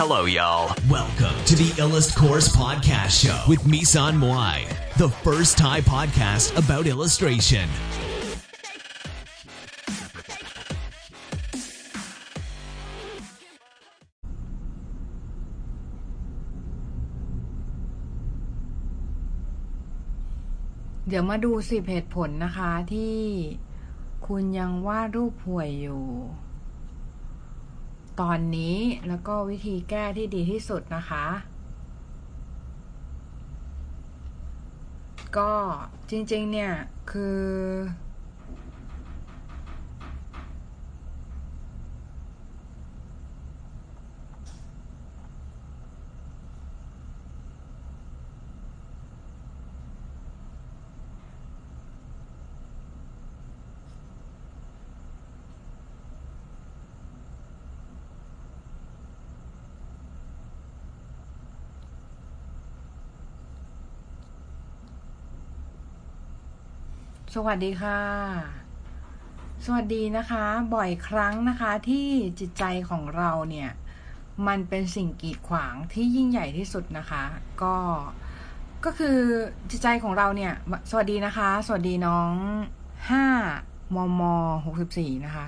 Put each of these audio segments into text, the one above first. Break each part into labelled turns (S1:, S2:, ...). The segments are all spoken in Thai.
S1: Hello, y'all.
S2: Welcome to the Illust Course Podcast Show with Misan Moai, the first Thai podcast about illustration.
S3: เดี๋ยวมาดูสิบเหตุผลนะคะที่คุณยังวาดรูปห่วยอยู่ ตอนนี้แล้วก็วิธีแก้ที่ดีที่สุดนะคะ ก็จริงๆเนี่ยคือ สวัสดีค่ะ สวัสดีนะคะ บ่อยครั้งนะคะที่จิตใจของเราเนี่ย มันเป็นสิ่งกีดขวางที่ยิ่งใหญ่ที่สุดนะคะ ก็ ก็คือจิตใจของเราเนี่ย สวัสดีนะคะ สวัสดีน้องห้ามมหกสิบสี่นะคะ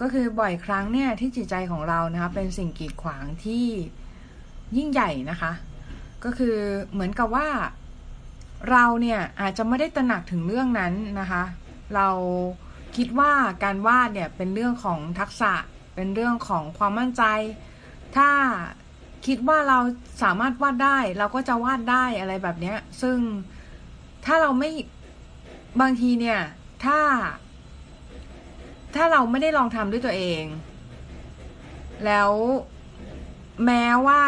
S3: ก็คือบ่อยครั้งเนี่ยที่จิตใจของเรานะคะ เป็นสิ่งกีดขวางที่ยิ่งใหญ่นะคะ ก็คือเหมือนกับว่า เราเนี่ยอาจจะไม่ได้ตระหนักถึงเรื่องนั้นนะคะ เราคิดว่าการวาดเนี่ยเป็นเรื่องของทักษะเป็นเรื่องของความมั่นใจ ถ้าคิดว่าเราสามารถวาดได้ เราก็จะวาดได้อะไรแบบนี้ซึ่งถ้าเราไม่บางทีเนี่ย ถ้า ถ้าเราไม่ได้ลองทำด้วยตัวเอง แล้วแม้ว่า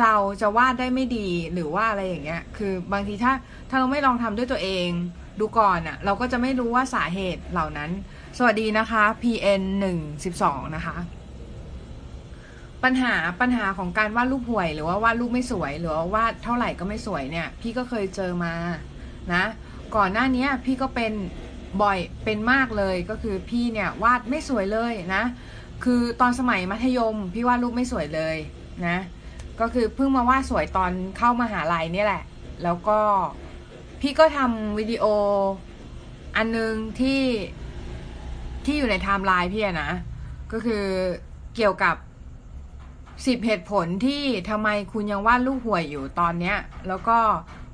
S3: เราจะวาดได้ไม่ดีหรือว่าอะไรอย่างเงี้ย คือบางทีถ้าถ้าเราไม่ลองทำด้วยตัวเองดูก่อนอะ่ะ เราก็จะไม่รู้ว่าสาเหตุเหล่านั้น สวัสดีนะคะ PN หนึ่งสิบสองนะคะ ปัญหาปัญหาของการวาดรูปห่วย หรือว่าวาดรูปไม่สวย หรือว่าวาดเท่าไหร่ก็ไม่สวยเนี่ย พี่ก็เคยเจอมานะ ก่อนหน้านี้พี่ก็เป็นบ่อยเป็นมากเลยก็คือพี่เนี่ยวาดไม่สวยเลยนะ คือตอนสมัยมัธยม พี่วาดรูปไม่สวยเลยนะ ก็คือเพิ่งมาวาดสวยตอนเข้ามาหาลัยนี่แหละ แล้วก็พี่ก็ทำวิดีโออันนึงที่ที่อยู่ในไทม์ไลน์พี่นะ ก็คือเกี่ยวกับสิบเหตุผลที่ทำไมคุณยังวาดรูปห่วยอยู่ตอนเนี้ย แล้วก็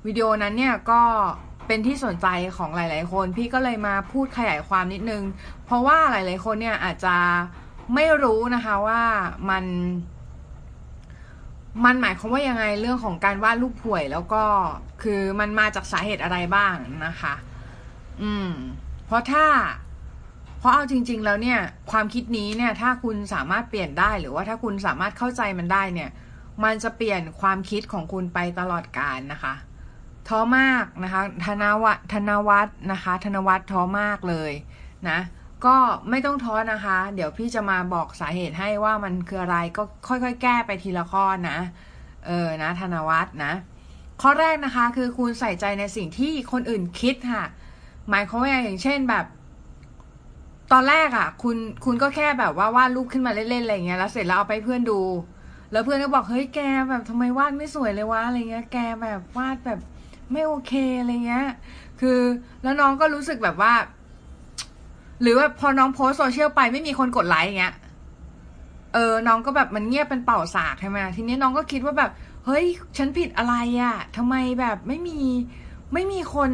S3: วิดีโอนั้นเนี่ยก็เป็นที่สนใจของหลาย ๆ คน พี่ก็เลยมาพูดขยายความนิดนึง เพราะว่าหลาย ๆ คนเนี่ยอาจจะไม่รู้นะคะว่ามัน มันหมายความว่ายังไงเรื่องของการวาดรูปห่วยแล้วก็คือมันมาจากสาเหตุอะไรบ้างนะคะ อืม เพราะถ้า เพราะเอาจริง ๆ แล้วเนี่ย ความคิดนี้เนี่ย ถ้าคุณสามารถเปลี่ยนได้หรือว่าถ้าคุณสามารถเข้าใจมันได้เนี่ย มันจะเปลี่ยนความคิดของคุณไปตลอดกาลนะคะท้อมากนะคะ ธนวัฒธนวัฒน์นะคะ ธนวัฒน์ท้อมากเลยนะ ก็ไม่ต้องท้อนะคะ เดี๋ยวพี่จะมาบอกสาเหตุให้ว่ามันคืออะไรก็ค่อยๆ แก้ไปทีละข้อนะ เออนะ ธนวัฒน์นะ ข้อแรกนะคะ คือคุณใส่ใจในสิ่งที่คนอื่นคิดค่ะ หมายความว่าอย่างเช่นแบบ ตอนแรกอะ คุณคุณก็แค่แบบว่าวาดรูปขึ้นมาเล่นๆอะไรเงี้ยแล้วเสร็จแล้วเอาไปเพื่อนดู แล้วเพื่อนก็บอกเฮ้ยแกแบบทำไมวาดไม่สวยเลยวะอะไรเงี้ย แกแบบวาดแบบไม่โอเคอะไรเงี้ย คือแล้วน้องก็รู้สึกแบบว่า หรือว่าพอน้องโพสโซเชียลไปไม่มีคนกดไลค์อย่างเงี้ย เออ น้องก็แบบมันเงียบเป็นเป่าสากใช่ไหมทีนี้น้องก็คิดว่าแบบ เฮ้ย ฉันผิดอะไรอะ่ะทำไมแบบไม่มีไม่มีคน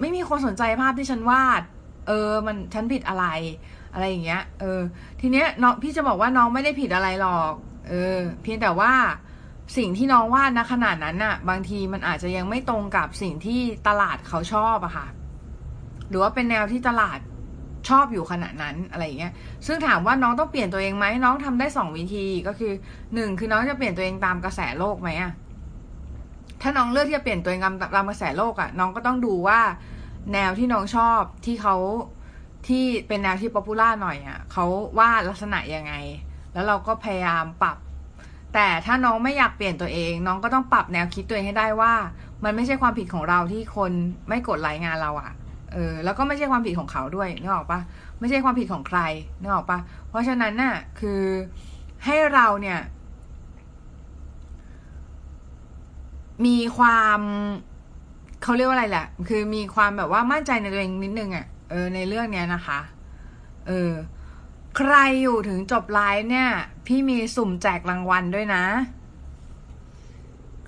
S3: ไม่มีคนสนใจภาพที่ฉันวาด เออ มันฉันผิดอะไร อะไรอย่างเงี้ย เออ ทีเนี้ยน้องพี่จะบอกว่าน้องไม่ได้ผิดอะไรหรอก เออ เพียงแต่ว่าสิ่งที่น้องวาดนะขนาดนั้นน่ะ บางทีมันอาจจะยังไม่ตรงกับสิ่งที่ตลาดเขาชอบอะค่ะ หรือว่าเป็นแนวที่ตลาด ชอบอยู่ขณะนั้นอะไรอย่างเงี้ย ซึ่งถามว่าน้องต้องเปลี่ยนตัวเองไหมน้องทำได้สองวิธีก็คือหนึ่งคือน้องจะเปลี่ยนตัวเองตามกระแสโลกไหมอะถ้าน้องเลือกที่จะเปลี่ยนตัวเองตามตามกระแสโลกอะน้องก็ต้องดูว่า แนวที่น้องชอบที่เขาที่เป็นแนวที่ป๊อปปูล่าหน่อยอะเขาวาดลักษณะยังไง แล้วเราก็พยายามปรับ แต่ถ้าน้องไม่อยากเปลี่ยนตัวเอง น้องก็ต้องปรับแนวคิดตัวเองให้ได้ว่า มันไม่ใช่ความผิดของเราที่คนไม่กดไลค์งานเราอะ เออแล้วก็ไม่ใช่ความผิดของเขาด้วยนึกออกปะไม่ใช่ความผิดของใครนึกออกปะเพราะฉะนั้นน่ะคือให้เราเนี่ย มีความเขาเรียกว่าอะไรแหละ คือมีความแบบว่ามั่นใจในตัวเองนิดนึงอะ่ะเออในเรื่องเนี้ยนะคะ เออ ใครอยู่ถึงจบไลฟ์เนี่ย พี่มีสุ่มแจกรางวัลด้วยนะ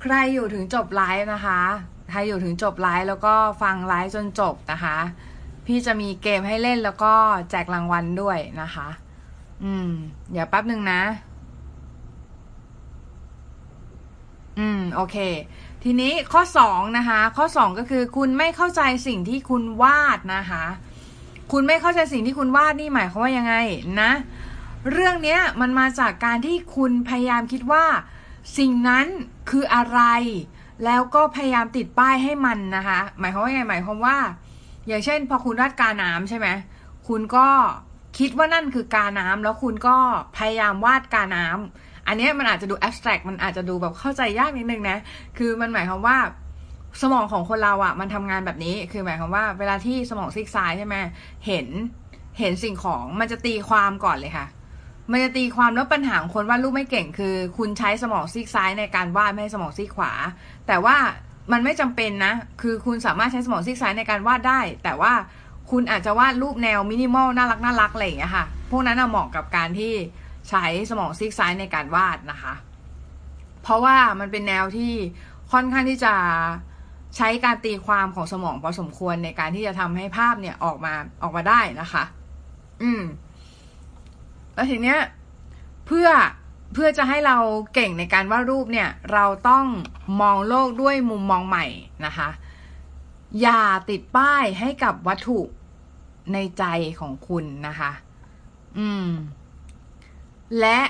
S3: ใครอยู่ถึงจบไลฟ์นะคะ ใครอยู่ถึงจบไลฟ์แล้วก็ฟังไลฟ์จนจบนะคะ พี่จะมีเกมให้เล่นแล้วก็แจกรางวัลด้วยนะคะ อืม เดี๋ยวแป๊บหนึ่งนะ อืม โอเค ทีนี้ข้อสองนะคะ ข้อสองก็คือคุณไม่เข้าใจสิ่งที่คุณวาดนะคะ คุณไม่เข้าใจสิ่งที่คุณวาดนี่หมายความว่ายังไงนะ เรื่องเนี้ยมันมาจากการที่คุณพยายามคิดว่า สิ่งนั้นคืออะไร แล้วก็พยายามติดป้ายให้มันนะคะ หมายความว่าไงหมายความว่า อย่างเช่น พอคุณวาดกาน้ำใช่ไหมคุณก็คิดว่านั่นคือกาน้ำแล้วคุณก็พยายามวาดกาน้ำอันนี้มันอาจจะดู abstract มันอาจจะดูแบบเข้าใจยากนิดนึงนะ คือมันหมายความว่าสมองของคนเราอะ่ะ มันทำงานแบบนี้ คือหมายความว่า เวลาที่สมองซีกซ้ายใช่ไหมเห็นเห็นสิ่งของมันจะตีความก่อนเลยค่ะ มันจะตีความแล้วปัญหาของคนวาดรูปไม่เก่งคือ คุณใช้สมองซีกซ้ายในการวาดไม่ให้สมองซีกขวา แต่ว่ามันไม่จำเป็นนะ คือคุณสามารถใช้สมองซีกซ้ายในการวาดได้ แต่ว่าคุณอาจจะวาดรูปแนวมินิมอลน่ารักน่ารักอะไรอย่างเงี้ยค่ะ พวกนั้นเหมาะกับการที่ใช้สมองซีกซ้ายในการวาดนะคะ เพราะว่ามันเป็นแนวที่ค่อนข้างที่จะใช้การตีความของสมองพอสมควรในการที่จะทำให้ภาพเนี่ยออกมาออกมาได้นะคะ อืม แล้วทีเนี้ยเพื่อเพื่อจะให้เราเก่งในการวาดรูปเนี่ย เราต้องมองโลกด้วยมุมมองใหม่นะคะ อย่าติดป้ายให้กับวัตถุในใจของคุณนะคะ อืม และ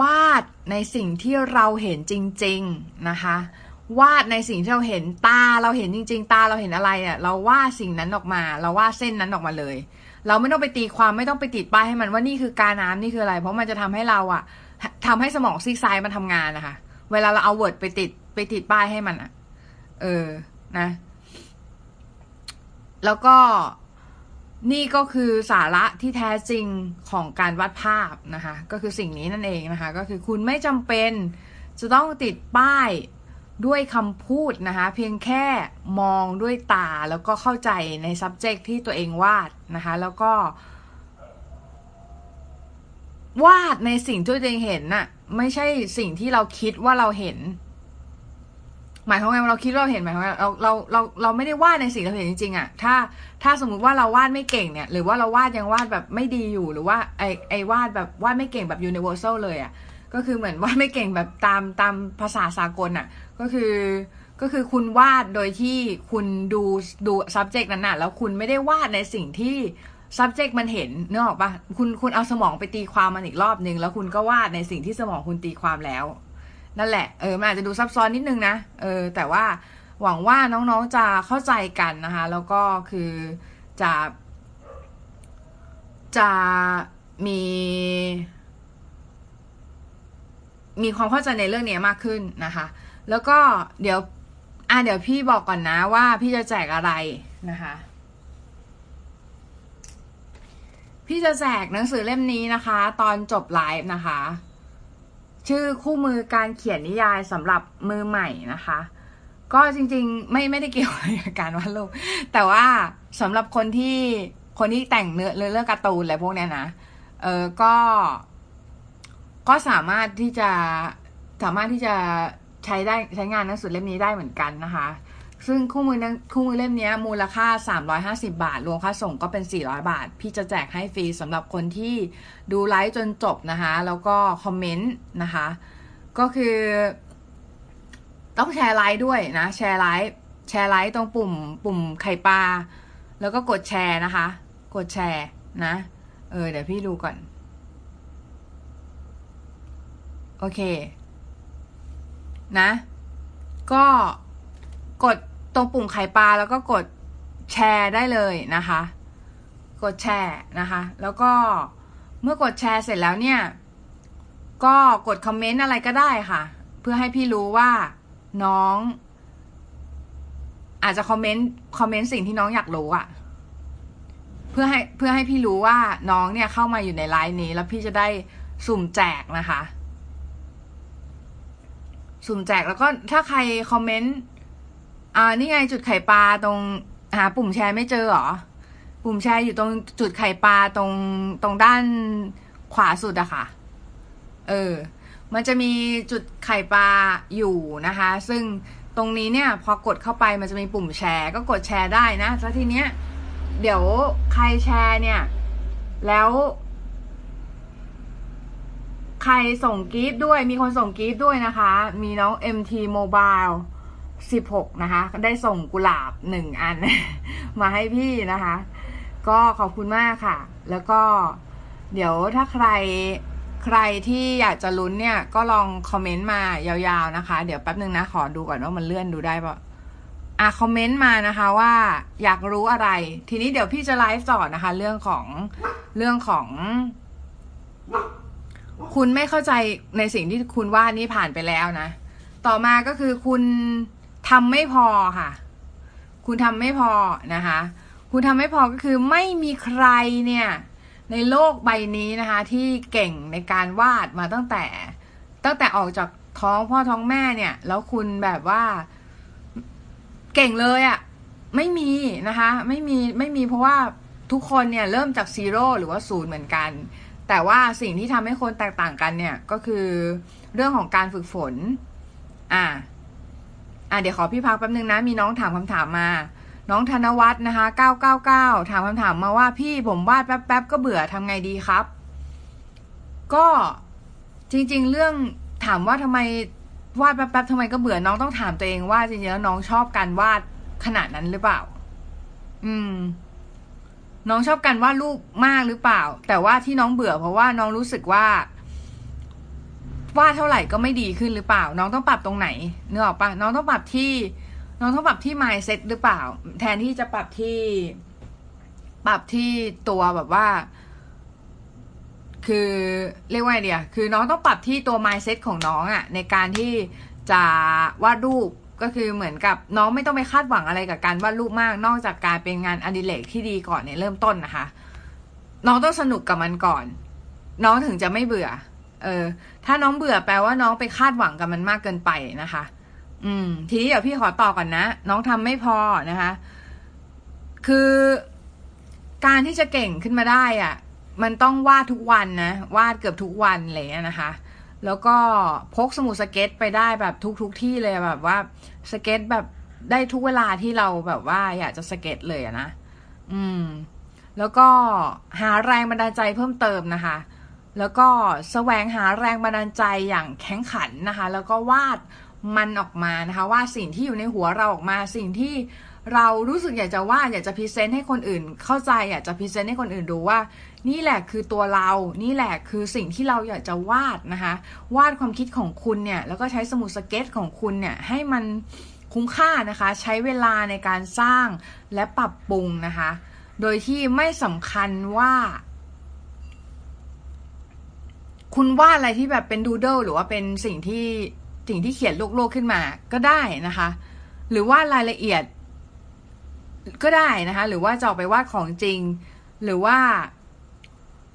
S3: วาดในสิ่งที่เราเห็นจริง ๆนะคะ วาดในสิ่งที่เราเห็นตาเราเห็นจริง ๆ ตาเราเห็นอะไรเนี่ยเราวาดสิ่งนั้นออกมา เราวาดเส้นนั้นออกมาเลย เราไม่ต้องไปตีความไม่ต้องไปติดป้ายให้มันว่านี่คือกาน้ำนี่คืออะไร เพราะมันจะทำให้เราอะทำให้สมองซีกซ้ายมันทำงานนะคะ เวลาเราเอา word ไปติดไปติดป้ายให้มันอะเออนะ แล้วก็นี่ก็คือสาระที่แท้จริงของการวาดภาพนะคะ ก็คือสิ่งนี้นั่นเองนะคะ ก็คือคุณไม่จำเป็นจะต้องติดป้าย ด้วยคำพูดนะคะ เพียงแค่มองด้วยตาแล้วก็เข้าใจใน subject ที่ตัวเองวาดนะคะ แล้วก็ วาดในสิ่งที่ตัวเองเห็นน่ะ ไม่ใช่สิ่งที่เราคิดว่าเราเห็น หมายความว่าเราคิดว่าเราเห็นหมายความว่าเราเราเราเราไม่ได้วาดในสิ่งเราเห็นจริงๆอะ่ะ ถ้าถ้าสมมุติว่าเราวาดไม่เก่งเนี่ย หรือว่าเราวาดยังวาดแบบไม่ดีอยู่หรือว่าไอไอวาดแบบวาดไม่เก่งแบบ universal เลยอะ่ะ ก็คือเหมือนวาดไม่เก่งแบบตามตามภาษาสากลอะ่ะ ก็คือก็คือคุณวาดโดยที่คุณดูดู subject นั้นน่ะ แล้วคุณไม่ได้วาดในสิ่งที่ subject มันเห็นเนกออกปะคุณคุณเอาสมองไปตีความมันอีกรอบนึง แล้วคุณก็วาดในสิ่งที่สมองคุณตีความแล้ว นั่นแหละเออมันอาจจะดูซับซ้อนนิดนึงนะเออแต่ว่าหวังว่าน้องๆจะเข้าใจกันนะคะ แล้วก็คือจะจะมี มีความเข้าใจในเรื่องนี้มากขึ้นนะคะ แล้วก็เดี๋ยวอะเดี๋ยวพี่บอกก่อนนะว่าพี่จะแจกอะไรนะคะ พี่จะแจกหนังสือเล่มนี้นะคะ ตอนจบไลฟ์นะคะ ชื่อคู่มือการเขียนนิยายสำหรับมือใหม่นะคะ ก็จริงๆ ไม่ไม่ได้เกี่ยวกับการวาดรูปแต่ว่าสำหรับคนที่คนที่แต่งเนื้อเรื่องการ์ตูนอะไรพวกเนี้ยนะเออก็ ก็สามารถที่จะสามารถที่จะใช้ได้ใช้งานหนังสือเล่มนี้ได้เหมือนกันนะคะ ซึ่งคู่มือคู่มือเล่มนี้มูลค่า 350 บาท รวมค่าส่งก็เป็น 400 บาท พี่จะแจกให้ฟรีสำหรับคนที่ดูไลฟ์จนจบนะคะ แล้วก็คอมเมนต์นะคะ ก็คือ ต้องแชร์ไลฟ์ด้วยนะ แชร์ไลฟ์แชร์ไลฟ์ตรงปุ่มปุ่มไข่ปลาแล้วก็กดแชร์นะคะ กดแชร์นะ เออเดี๋ยวพี่ดูก่อน โอเค นะ ก็กดตรงปุ่มไข่ปลาแล้วก็กดแชร์ได้เลยนะคะ กดแชร์นะคะ แล้วก็เมื่อกดแชร์เสร็จแล้วเนี่ย ก็กดคอมเมนต์อะไรก็ได้ค่ะ เพื่อให้พี่รู้ว่าน้อง อาจจะคอมเมนต์คอมเมนต์สิ่งที่น้องอยากรู้อะเพื่อให้เพื่อให้พี่รู้ว่าน้องเนี่ยเข้ามาอยู่ในไลน์นี้ แล้วพี่จะได้สุ่มแจกนะคะ สุ่มแจกแล้วก็ถ้าใครคอมเมนต์อ่านี่ไงจุดไข่ปลาตรงหาปุ่มแชร์ไม่เจอหรอ ปุ่มแชร์อยู่ตรงจุดไข่ปลาตรงตรงด้านขวาสุดอะค่ะ เออ มันจะมีจุดไข่ปลาอยู่นะคะ ซึ่งตรงนี้เนี่ยพอกดเข้าไปมันจะมีปุ่มแชร์ ก็กดแชร์ได้นะแล้วทีเนี้ย เดี๋ยวใครแชร์เนี่ย แล้ว ใครส่งกีฟด้วย มีคนส่งกีฟด้วยนะคะ มีน้อง MT Mobile 16 นะคะ ได้ส่งกุหลาบหนึ่งอัน มาให้พี่นะคะ ก็ขอบคุณมากค่ะ แล้วก็เดี๋ยวถ้าใครใครที่อยากจะลุ้นเนี่ย ก็ลองคอมเมนต์มายาวๆนะคะ เดี๋ยวแป๊บนึงนะ ขอดูก่อนว่ามันเลื่อนดูได้ปะอะคอมเมนต์มานะคะว่าอยากรู้อะไร ทีนี้เดี๋ยวพี่จะไลฟ์สอนนะคะ เรื่องของเรื่องของ คุณไม่เข้าใจในสิ่งที่คุณวาดนี่ผ่านไปแล้วนะ ต่อมาก็คือคุณทำไม่พอค่ะ คุณทำไม่พอนะคะ คุณทำไม่พอก็คือไม่มีใครเนี่ย ในโลกใบนี้นะคะ ที่เก่งในการวาดมาตั้งแต่ ตั้งแต่ออกจากท้องพ่อท้องแม่เนี่ย แล้วคุณแบบว่า เก่งเลยอะ่ะไม่มีนะคะ ไม่มีไม่มีเพราะว่าทุกคนเนี่ยเริ่มจากซีโร่หรือว่าศูนย์เหมือนกัน แต่ว่าสิ่งที่ทำให้คนแตกต่างกันเนี่ยก็คือเรื่องของการฝึกฝน อ่า อ่าเดี๋ยวขอพี่พักแป๊บนึงนะ มีน้องถามคำถามมา น้องธนวัฒน์นะคะ 999 ถามคำถามมาว่าพี่ผมวาดแป๊บๆก็เบื่อทำไงดีครับ ก็จริง ๆ เรื่องถามว่าทำไมวาดแป๊บๆทำไมก็เบื่อน้องต้องถามตัวเองว่าจริงๆแล้วน้องชอบการวาดขนาดนั้นหรือเปล่า อืม น้องชอบการวาดรูปมากหรือเปล่า แต่ว่าที่น้องเบื่อเพราะว่าน้องรู้สึกว่าวาดเท่าไหร่ก็ไม่ดีขึ้นหรือเปล่า น้องต้องปรับตรงไหนเนื้อออกปะน้องต้องปรับที่ น้องต้องปรับที่ mindset หรือเปล่า แทนที่จะปรับที่ ปรับที่ตัวแบบว่า คือเรียกว่าไงเดียคือน้องต้องปรับที่ตัว mindset ของน้องอะในการที่จะวาดรูป ก็คือเหมือนกับน้องไม่ต้องไปคาดหวังอะไรกับการวาดรูปมาก นอกจากการเป็นงานอดิเรกที่ดีก่อนเนี่ยเริ่มต้นนะคะ น้องต้องสนุกกับมันก่อน น้องถึงจะไม่เบื่อ เออ ถ้าน้องเบื่อแปลว่าน้องไปคาดหวังกับมันมากเกินไปนะคะ อืม ทีนี้เดี๋ยวพี่ขอต่อก่อนนะ น้องทำไม่พอนะคะ คือการที่จะเก่งขึ้นมาได้อะ่ะ มันต้องวาดทุกวันนะ วาดเกือบทุกวันเลยนะคะ แล้วก็พกสมุดสเก็ตช์ไปได้แบบทุกทุกที่เลยแบบว่าสเก็ตช์แบบได้ทุกเวลาที่เราแบบว่า อยากจะสเก็ตช์เลยนะ อืม แล้วก็หาแรงบันดาลใจเพิ่มเติมนะคะ แล้วก็แสวงหาแรงบันดาลใจอย่างแข็งขันนะคะ แล้วก็วาดมันออกมานะคะวาดสิ่งที่อยู่ในหัวเราออกมา สิ่งที่เรารู้สึกอยากจะวาดอยากจะ present ให้คนอื่นเข้าใจอยากจะ present ให้คนอื่นดูว่า นี่แหละคือตัวเรา นี่แหละคือสิ่งที่เราอยากจะวาดนะคะ วาดความคิดของคุณเนี่ย แล้วก็ใช้สมุดสเก็ตช์ของคุณเนี่ย ให้มันคุ้มค่านะคะ ใช้เวลาในการสร้างและปรับปรุงนะคะ โดยที่ไม่สำคัญว่า คุณวาดอะไรที่แบบเป็นดูเดิลหรือว่าเป็นสิ่งที่สิ่งที่เขียนโลกๆขึ้นมาก็ได้นะคะ หรือว่ารายละเอียดก็ได้นะคะ หรือว่าจะออกไปวาดของจริง หรือว่า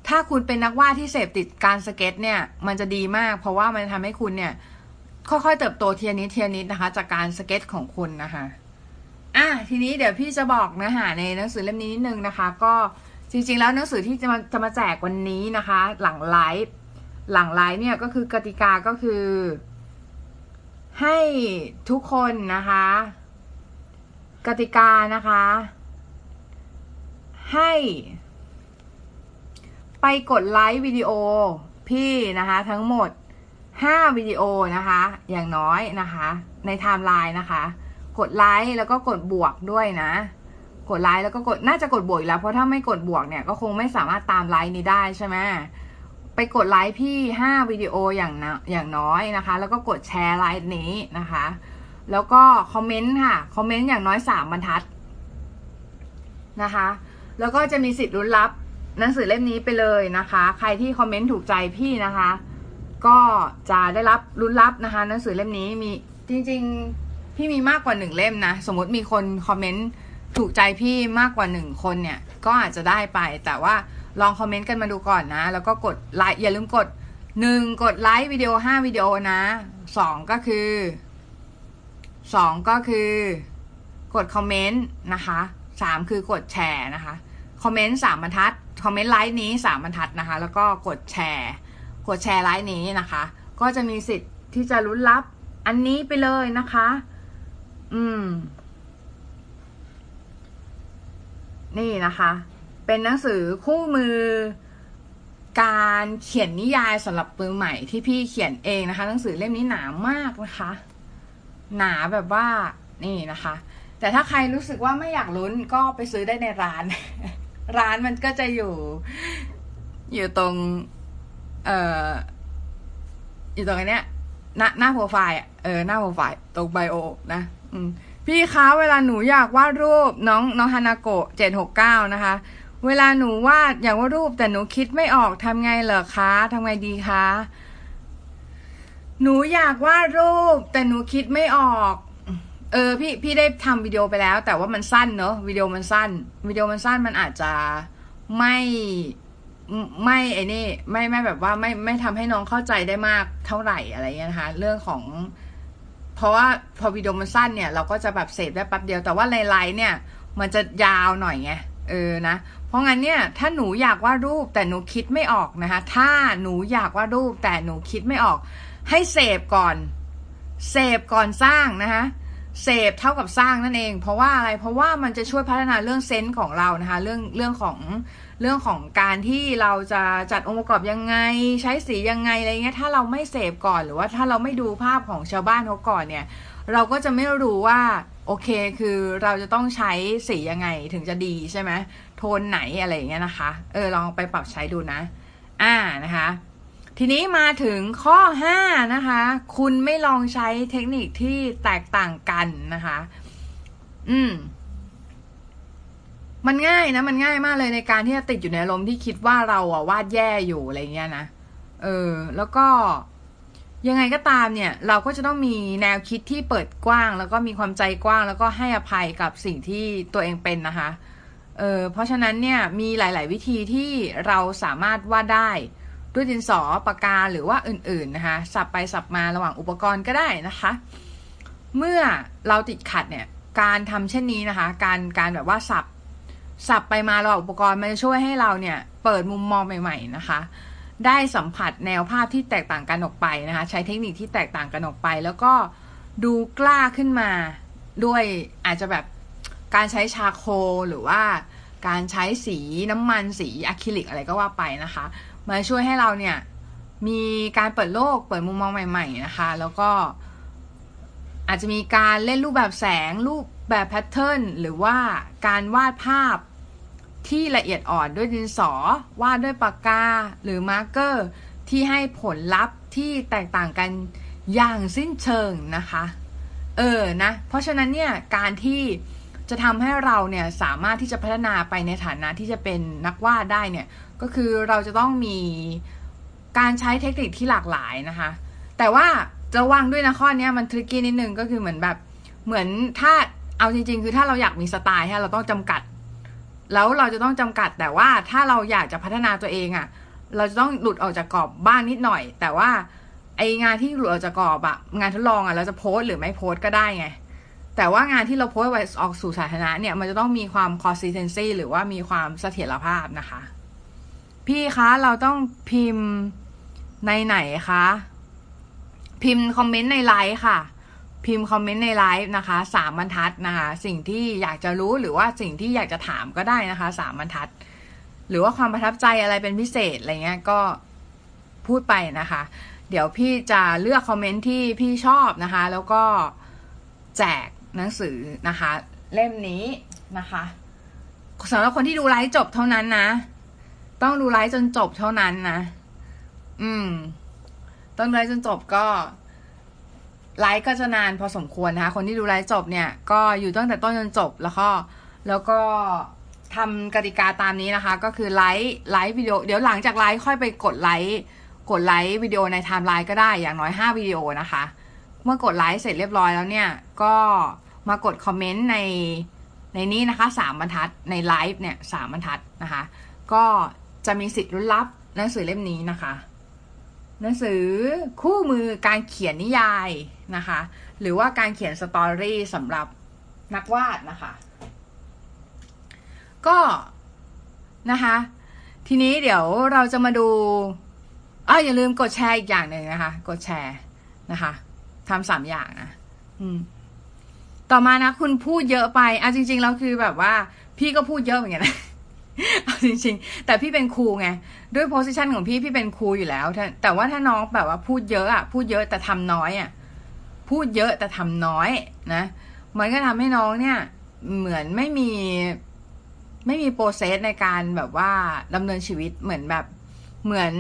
S3: ถ้าคุณเป็นนักวาดที่เสพติดการสเก็ตเนี่ย มันจะดีมาก เพราะว่ามันทำให้คุณเนี่ย ค่อยๆเติบโตเทียนิดเทียนิดนะคะ จากการสเก็ตของคุณนะคะอะทีนี้เดี๋ยวพี่จะบอกเนื้อหาในหนังสือเล่มนี้นิดนึงนะคะ ก็จริงๆ แล้วหนังสือที่จะมาจะมาแจกวันนี้นะคะ หลังไลฟ์หลังไลฟ์เนี่ยก็คือกติกาก็คือ ให้ทุกคนนะคะ กติกานะคะ ให้ ไปกดไลค์วิดีโอพี่นะคะทั้งหมด 5 วิดีโอนะคะ อย่างน้อยนะคะ ในไทม์ไลน์นะคะ กดไลค์แล้วก็กดบวกด้วยนะ กดไลค์แล้วก็กดน่าจะกดบวกแล้วเพราะถ้าไม่กดบวกเนี่ยก็คงไม่สามารถตามไลฟ์นี้ได้ใช่ไหมไปกดไลค์พี่ 5 วิดีโออย่างนะอย่างน้อยนะคะ แล้วก็กดแชร์ไลฟ์นี้นะคะ แล้วก็คอมเมนต์ค่ะ คอมเมนต์อย่างน้อย 3 บรรทัดนะคะ แล้วก็จะมีสิทธิ์ลุ้นรับ หนังสือเล่มนี้ไปเลยนะคะ ใครที่คอมเมนต์ถูกใจพี่นะคะ ก็จะได้รับลุ้นรับนะคะ หนังสือเล่มนี้มีจริง ๆ พี่มีมากกว่าหนึ่งเล่มนะ สมมติมีคนคอมเมนต์ถูกใจพี่มากกว่าหนึ่งคนเนี่ย ก็อาจจะได้ไป แต่ว่าลองคอมเมนต์กันมาดูก่อนนะ แล้วก็กดไลค์อย่าลืมกดหนึ่งกดไลค์วิดีโอห้าวิดีโอนะสองก็คือสองก็คือกดคอมเมนต์นะคะสามคือกดแชร์นะคะ คอมเมนต์สามบรรทัด คอมเมนต์ไลฟ์นี้สามบรรทัดนะคะ แล้วก็กดแชร์ กดแชร์ไลฟ์นี้นะคะ ก็จะมีสิทธิ์ที่จะลุ้นรับอันนี้ไปเลยนะคะ อืม นี่นะคะ เป็นหนังสือคู่มือ การเขียนนิยายสำหรับมือใหม่ที่พี่เขียนเองนะคะ หนังสือเล่มนี้หนามากนะคะ หนาแบบว่า นี่นะคะ แต่ถ้าใครรู้สึกว่าไม่อยากลุ้นก็ไปซื้อได้ในร้าน ร้านมันก็จะอยู่ อยู่ตรง เอ่อ อยู่ตรงอันเนี้ยหน้าหน้าโปรไฟล์อะเออหน้าโปรไฟล์ตรงไบโอ นะ อืมพี่คะเวลาหนูอยากวาดรูปน้องน้องฮานาโกะเจ็ดหกเก้านะคะ เวลาหนูวาดอยากวาดรูป แต่หนูคิดไม่ออกทำไงเหรอคะทำไงดีคะหนูอยากวาดรูป แต่หนูคิดไม่ออก เออพี่พี่ได้ทำวิดีโอไปแล้ว แต่ว่ามันสั้นเนอะวิดีโอมันสั้น วิดีโอมันสั้นมันอาจจะไม่ไม่ไอ้นี่ไม่ไม่แบบว่าไม่ไม่ทำให้น้องเข้าใจได้มากเท่าไหร่อะไรเงี้ยนะคะเรื่องของ เพราะว่าพอวิดีโอมันสั้นเนี่ย เราก็จะแบบเสพได้แป๊บเดียวแต่ว่าไลน์เนี่ย มันจะยาวหน่อยไงเออนะเพราะงั้นเนี่ย ถ้าหนูอยากวาดรูปแต่หนูคิดไม่ออกนะคะ ถ้าหนูอยากวาดรูปแต่หนูคิดไม่ออก ให้เสพก่อนเสพก่อนสร้างนะคะ เสพเท่ากับสร้างนั่นเอง เพราะว่าอะไรเพราะว่ามันจะช่วยพัฒนาเรื่องเซนส์ของเรานะคะ เรื่องเรื่องของเรื่องของการที่เราจะจัดองค์ประกอบยังไง ใช้สียังไงอะไรเงี้ยถ้าเราไม่เสพก่อนหรือว่าถ้าเราไม่ดูภาพของชาวบ้านเขาก่อนเนี่ย เราก็จะไม่รู้ว่าโอเคคือเราจะต้องใช้สียังไงถึงจะดีใช่ไหมโทนไหนอะไรอย่างเงี้ยนะคะ เออลองไปปรับใช้ดูนะ อ่านะคะ ทีนี้มาถึงข้อ 5 นะคะ คุณไม่ลองใช้เทคนิคที่แตกต่างกันนะคะ อืม มันง่ายนะ มันง่ายมากเลยในการที่จะติดอยู่ในอารมที่คิดว่าเราอะวาดแย่อยู่อะไรเงี้ยนะ เออ แล้วก็ยังไงก็ตามเนี่ย เราก็จะต้องมีแนวคิดที่เปิดกว้าง แล้วก็มีความใจกว้าง แล้วก็ให้อภัยกับสิ่งที่ตัวเองเป็นนะคะ เออเพราะฉะนั้นเนี่ยมีหลาย ๆ วิธีที่เราสามารถวาดได้ ด้วยดินสอปากกาหรือว่าอื่นๆนะคะสับไปสับมาระหว่างอุปกรณ์ก็ได้นะคะ เมื่อเราติดขัดเนี่ยการทำเช่นนี้นะคะ การการแบบว่าสับสับไปมาระหว่างอุปกรณ์มันจะช่วยให้เราเนี่ยเปิดมุมมองใหม่ๆนะคะ ได้สัมผัสแนวภาพที่แตกต่างกันออกไปนะคะ ใช้เทคนิคที่แตกต่างกันออกไป แล้วก็ดูกล้าขึ้นมาด้วยอาจจะแบบการใช้ charcoal หรือว่าการใช้สีน้ำมันสีอะคริลิกอะไรก็ว่าไปนะคะ มาช่วยให้เราเนี่ย มีการเปิดโลกเปิดมุมมองใหม่ ๆ นะคะ แล้วก็อาจจะมีการเล่นรูปแบบแสงรูปแบบแพทเทิร์นหรือว่าการวาดภาพที่ละเอียดอ่อนด้วยดินสอ วาดด้วยปากกา หรือมาร์กเกอร์ ที่ให้ผลลัพธ์ที่แตกต่างกันอย่างสิ้นเชิงนะคะ เออนะ เพราะฉะนั้นเนี่ยการที่จะทำให้เราเนี่ยสามารถที่จะพัฒนาไปในฐานะที่จะเป็นนักวาดได้เนี่ย ก็คือเราจะต้องมีการใช้เทคนิคที่หลากหลายนะคะ แต่ว่าจะวางด้วยนะข้อนี้มันทริกกี้นิดนึงก็คือเหมือนแบบเหมือนถ้าเอาจริง ๆ คือถ้าเราอยากมีสไตล์ฮะเราต้องจำกัด แล้วเราจะต้องจำกัด แต่ว่าถ้าเราอยากจะพัฒนาตัวเองอะ่ะ เราจะต้องหลุดออกจากกรอบบ้างนิดหน่อย แต่ว่าไองานที่หลุดออกจากกรอบอะงานทดลองอะเราจะโพสหรือไม่โพสก็ได้ไง แต่ว่างานที่เราโพสไว้ออกสู่สาธารณะเนี่ยมันจะต้องมีความ consistency หรือว่ามีความเสถียรภาพนะคะ พี่คะเราต้องพิมพ์ในไหนคะ พิมพ์คอมเมนต์ในไลฟ์ค่ะ พิมพ์คอมเมนต์ในไลฟ์นะคะสามบรรทัดนะคะ สิ่งที่อยากจะรู้หรือว่าสิ่งที่อยากจะถามก็ได้นะคะสามบรรทัด หรือว่าความประทับใจอะไรเป็นพิเศษอะไรเงี้ยก็พูดไปนะคะ เดี๋ยวพี่จะเลือกคอมเมนต์ที่พี่ชอบนะคะ แล้วก็แจกหนังสือนะคะ เล่มนี้นะคะสำหรับคนที่ดูไลฟ์จบเท่านั้นนะ ต้องดูไลฟ์จนจบเท่านั้นนะ อืม ต้องดูไลฟ์จนจบก็ ไลฟ์ก็จะนานพอสมควรนะคะ คนที่ดูไลฟ์จบเนี่ย ก็อยู่ตั้งแต่ต้นจนจบแล้วก็ แล้วก็ทำกติกาตามนี้นะคะ ก็คือไลค์ไลค์วิดีโอ เดี๋ยวหลังจากไลฟ์ค่อยไปกดไลค์กดไลค์วิดีโอในไทม์ไลน์ก็ได้อย่างน้อย 5 วิดีโอนะคะ เมื่อกดไลค์เสร็จเรียบร้อยแล้วเนี่ย ก็มากดคอมเมนต์ในในนี้นะคะสามบรรทัดในไลฟ์เนี่ยสามบรรทัดนะคะ ก็ จะมีสิทธิ์ลุ้นรับหนังสือเล่มนี้นะคะ หนังสือคู่มือการเขียนนิยายนะคะ หรือว่าการเขียน story สำหรับนักวาดนะคะ ก็นะคะ ทีนี้เดี๋ยวเราจะมาดูอ้าอย่าลืมกดแชร์อีกอย่างหนึ่งนะคะ กดแชร์นะคะทำสามอย่างนะอืมต่อมานะคุณพูดเยอะไปอะจริง ๆ แล้วคือแบบว่า พี่ก็พูดเยอะเหมือนกันนะ เอาจริง ๆ แต่พี่เป็นครูไง ด้วย position ของพี่พี่เป็นครูอยู่แล้ว แต่ว่าถ้าน้องแบบว่าพูดเยอะอะ พูดเยอะแต่ทำน้อยอะ พูดเยอะแต่ทำน้อยนะ มันก็ทำให้น้องเนี่ย เหมือนไม่มี ไม่มีโปรเซสในการแบบว่าดำเนินชีวิตเหมือนแบบ เหมือน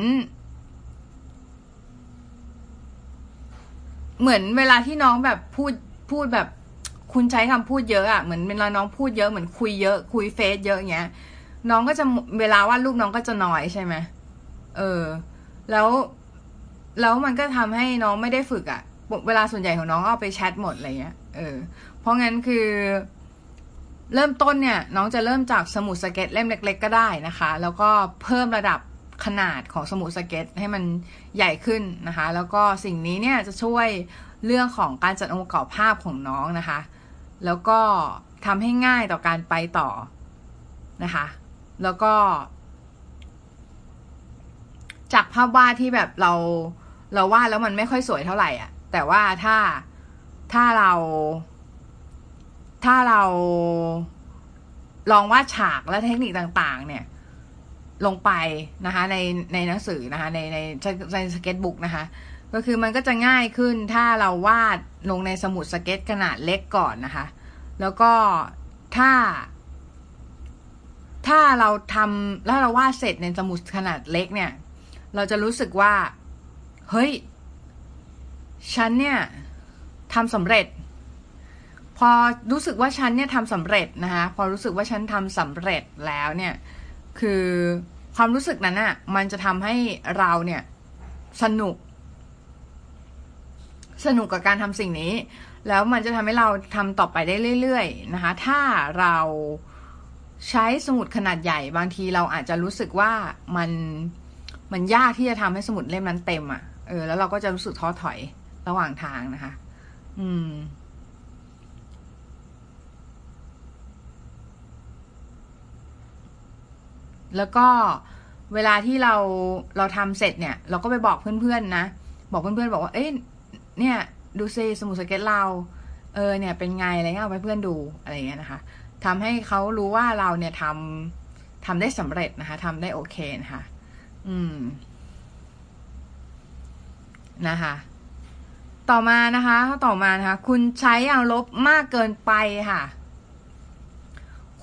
S3: เหมือนเวลาที่น้องแบบพูดพูดแบบ คุณใช้คำพูดเยอะอะเหมือนเวลาน้องพูดเยอะเหมือนคุยเยอะ คุยเฟซเยอะอย่างเงี้ย น้องก็จะเวลาวาดรูปน้องก็จะน้อยใช่ไหมเออ แล้วแล้วมันก็ทำให้น้องไม่ได้ฝึกอะ่ะ เวลาส่วนใหญ่ของน้องเอาไปแชทหมดอะไรเงี้ย เออ เพราะงั้นคือ เริ่มต้นเนี่ย น้องจะเริ่มจากสมุดสเก็ตเล่มเล็ก ๆ ก็ได้นะคะ แล้วก็เพิ่มระดับขนาดของสมุดสเก็ตให้มันใหญ่ขึ้นนะคะ แล้วก็สิ่งนี้เนี่ยจะช่วยเรื่องของการจัดองค์ประกอบภาพของน้องนะคะ แล้วก็ทำให้ง่ายต่อการไปต่อนะคะ แล้วก็ จากภาพวาดที่แบบเรา เราวาดแล้วมันไม่ค่อยสวยเท่าไหร่อะ แต่ว่าถ้าถ้าเรา ถ้าเราลองวาดฉากและเทคนิคต่าง ๆ เนี่ย ลงไปนะคะ ในในหนังสือนะคะ ในในในสเก็ตบุ๊กนะคะก็คือมันก็จะง่ายขึ้นถ้าเราวาดลงในสมุดสเก็ตขนาดเล็กก่อนนะคะ แล้วก็ถ้า ถ้าเราทำแล้วเราวาดเสร็จในสมุดขนาดเล็กเนี่ย เราจะรู้สึกว่า เฮ้ย ฉันเนี่ยทำสำเร็จ พอรู้สึกว่าฉันเนี่ยทำสำเร็จนะคะพอรู้สึกว่าฉันทำสำเร็จแล้วเนี่ย คือความรู้สึกนั้นอะ่ะ มันจะทำให้เราเนี่ย สนุก สนุกกับการทำสิ่งนี้ แล้วมันจะทำให้เราทำต่อไปได้เรื่อย ๆ นะคะ ถ้าเรา ใช้สมุดขนาดใหญ่บางทีเราอาจจะรู้สึกว่ามันมันยากที่จะทำให้สมุดเล่มนั้นเต็มอะ่ะ เออ แล้วเราก็จะรู้สึกท้อถอยระหว่างทางนะคะ อืม แล้วก็เวลาที่เราเราทำเสร็จเนี่ย เราก็ไปบอกเพื่อนๆนะ บอกเพื่อนๆบอกว่า เอ้ยเนี่ย ดูซิสมุดสเก็ตเรา เออเนี่ยเป็นไงอะไรเงี้ยเอาไปเพื่อนดูอะไรเงี้ยนะคะ ทำให้เขารู้ว่าเราเนี่ยทำทำได้สำเร็จนะคะทำได้โอเคนะคะอืมนะคะ ต่อมานะคะต่อมานะคะ คุณใช้อย่างลบมากเกินไปค่ะ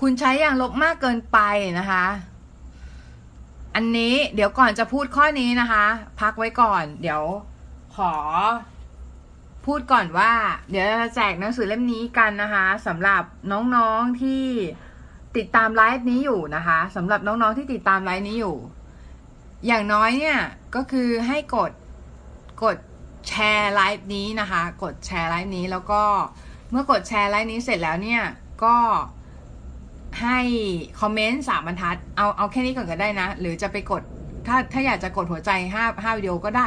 S3: คุณใช้อย่างลบมากเกินไปนะคะ อันนี้เดี๋ยวก่อนจะพูดข้อนี้นะคะ พักไว้ก่อน เดี๋ยวขอ พูดก่อนว่า เดี๋ยวจะแจกหนังสือเล่มนี้กันนะคะสำหรับน้องๆที่ติดตามไลฟ์นี้อยู่นะคะสำหรับน้องๆที่ติดตามไลฟ์นี้อยู่ อย่างน้อยเนี่ยก็คือให้กดกดแชร์ไลฟ์นี้นะคะ กดแชร์ไลฟ์นี้แล้วก็เมื่อกดแชร์ไลฟ์นี้เสร็จแล้วเนี่ยก็ให้คอมเมนต์สามบรรทัด เอาเอาแค่นี้ก่อนก็ได้นะ หรือจะไปกดถ้าถ้าอยากจะกดหัวใจห้าห้าวิดีโอก็ได้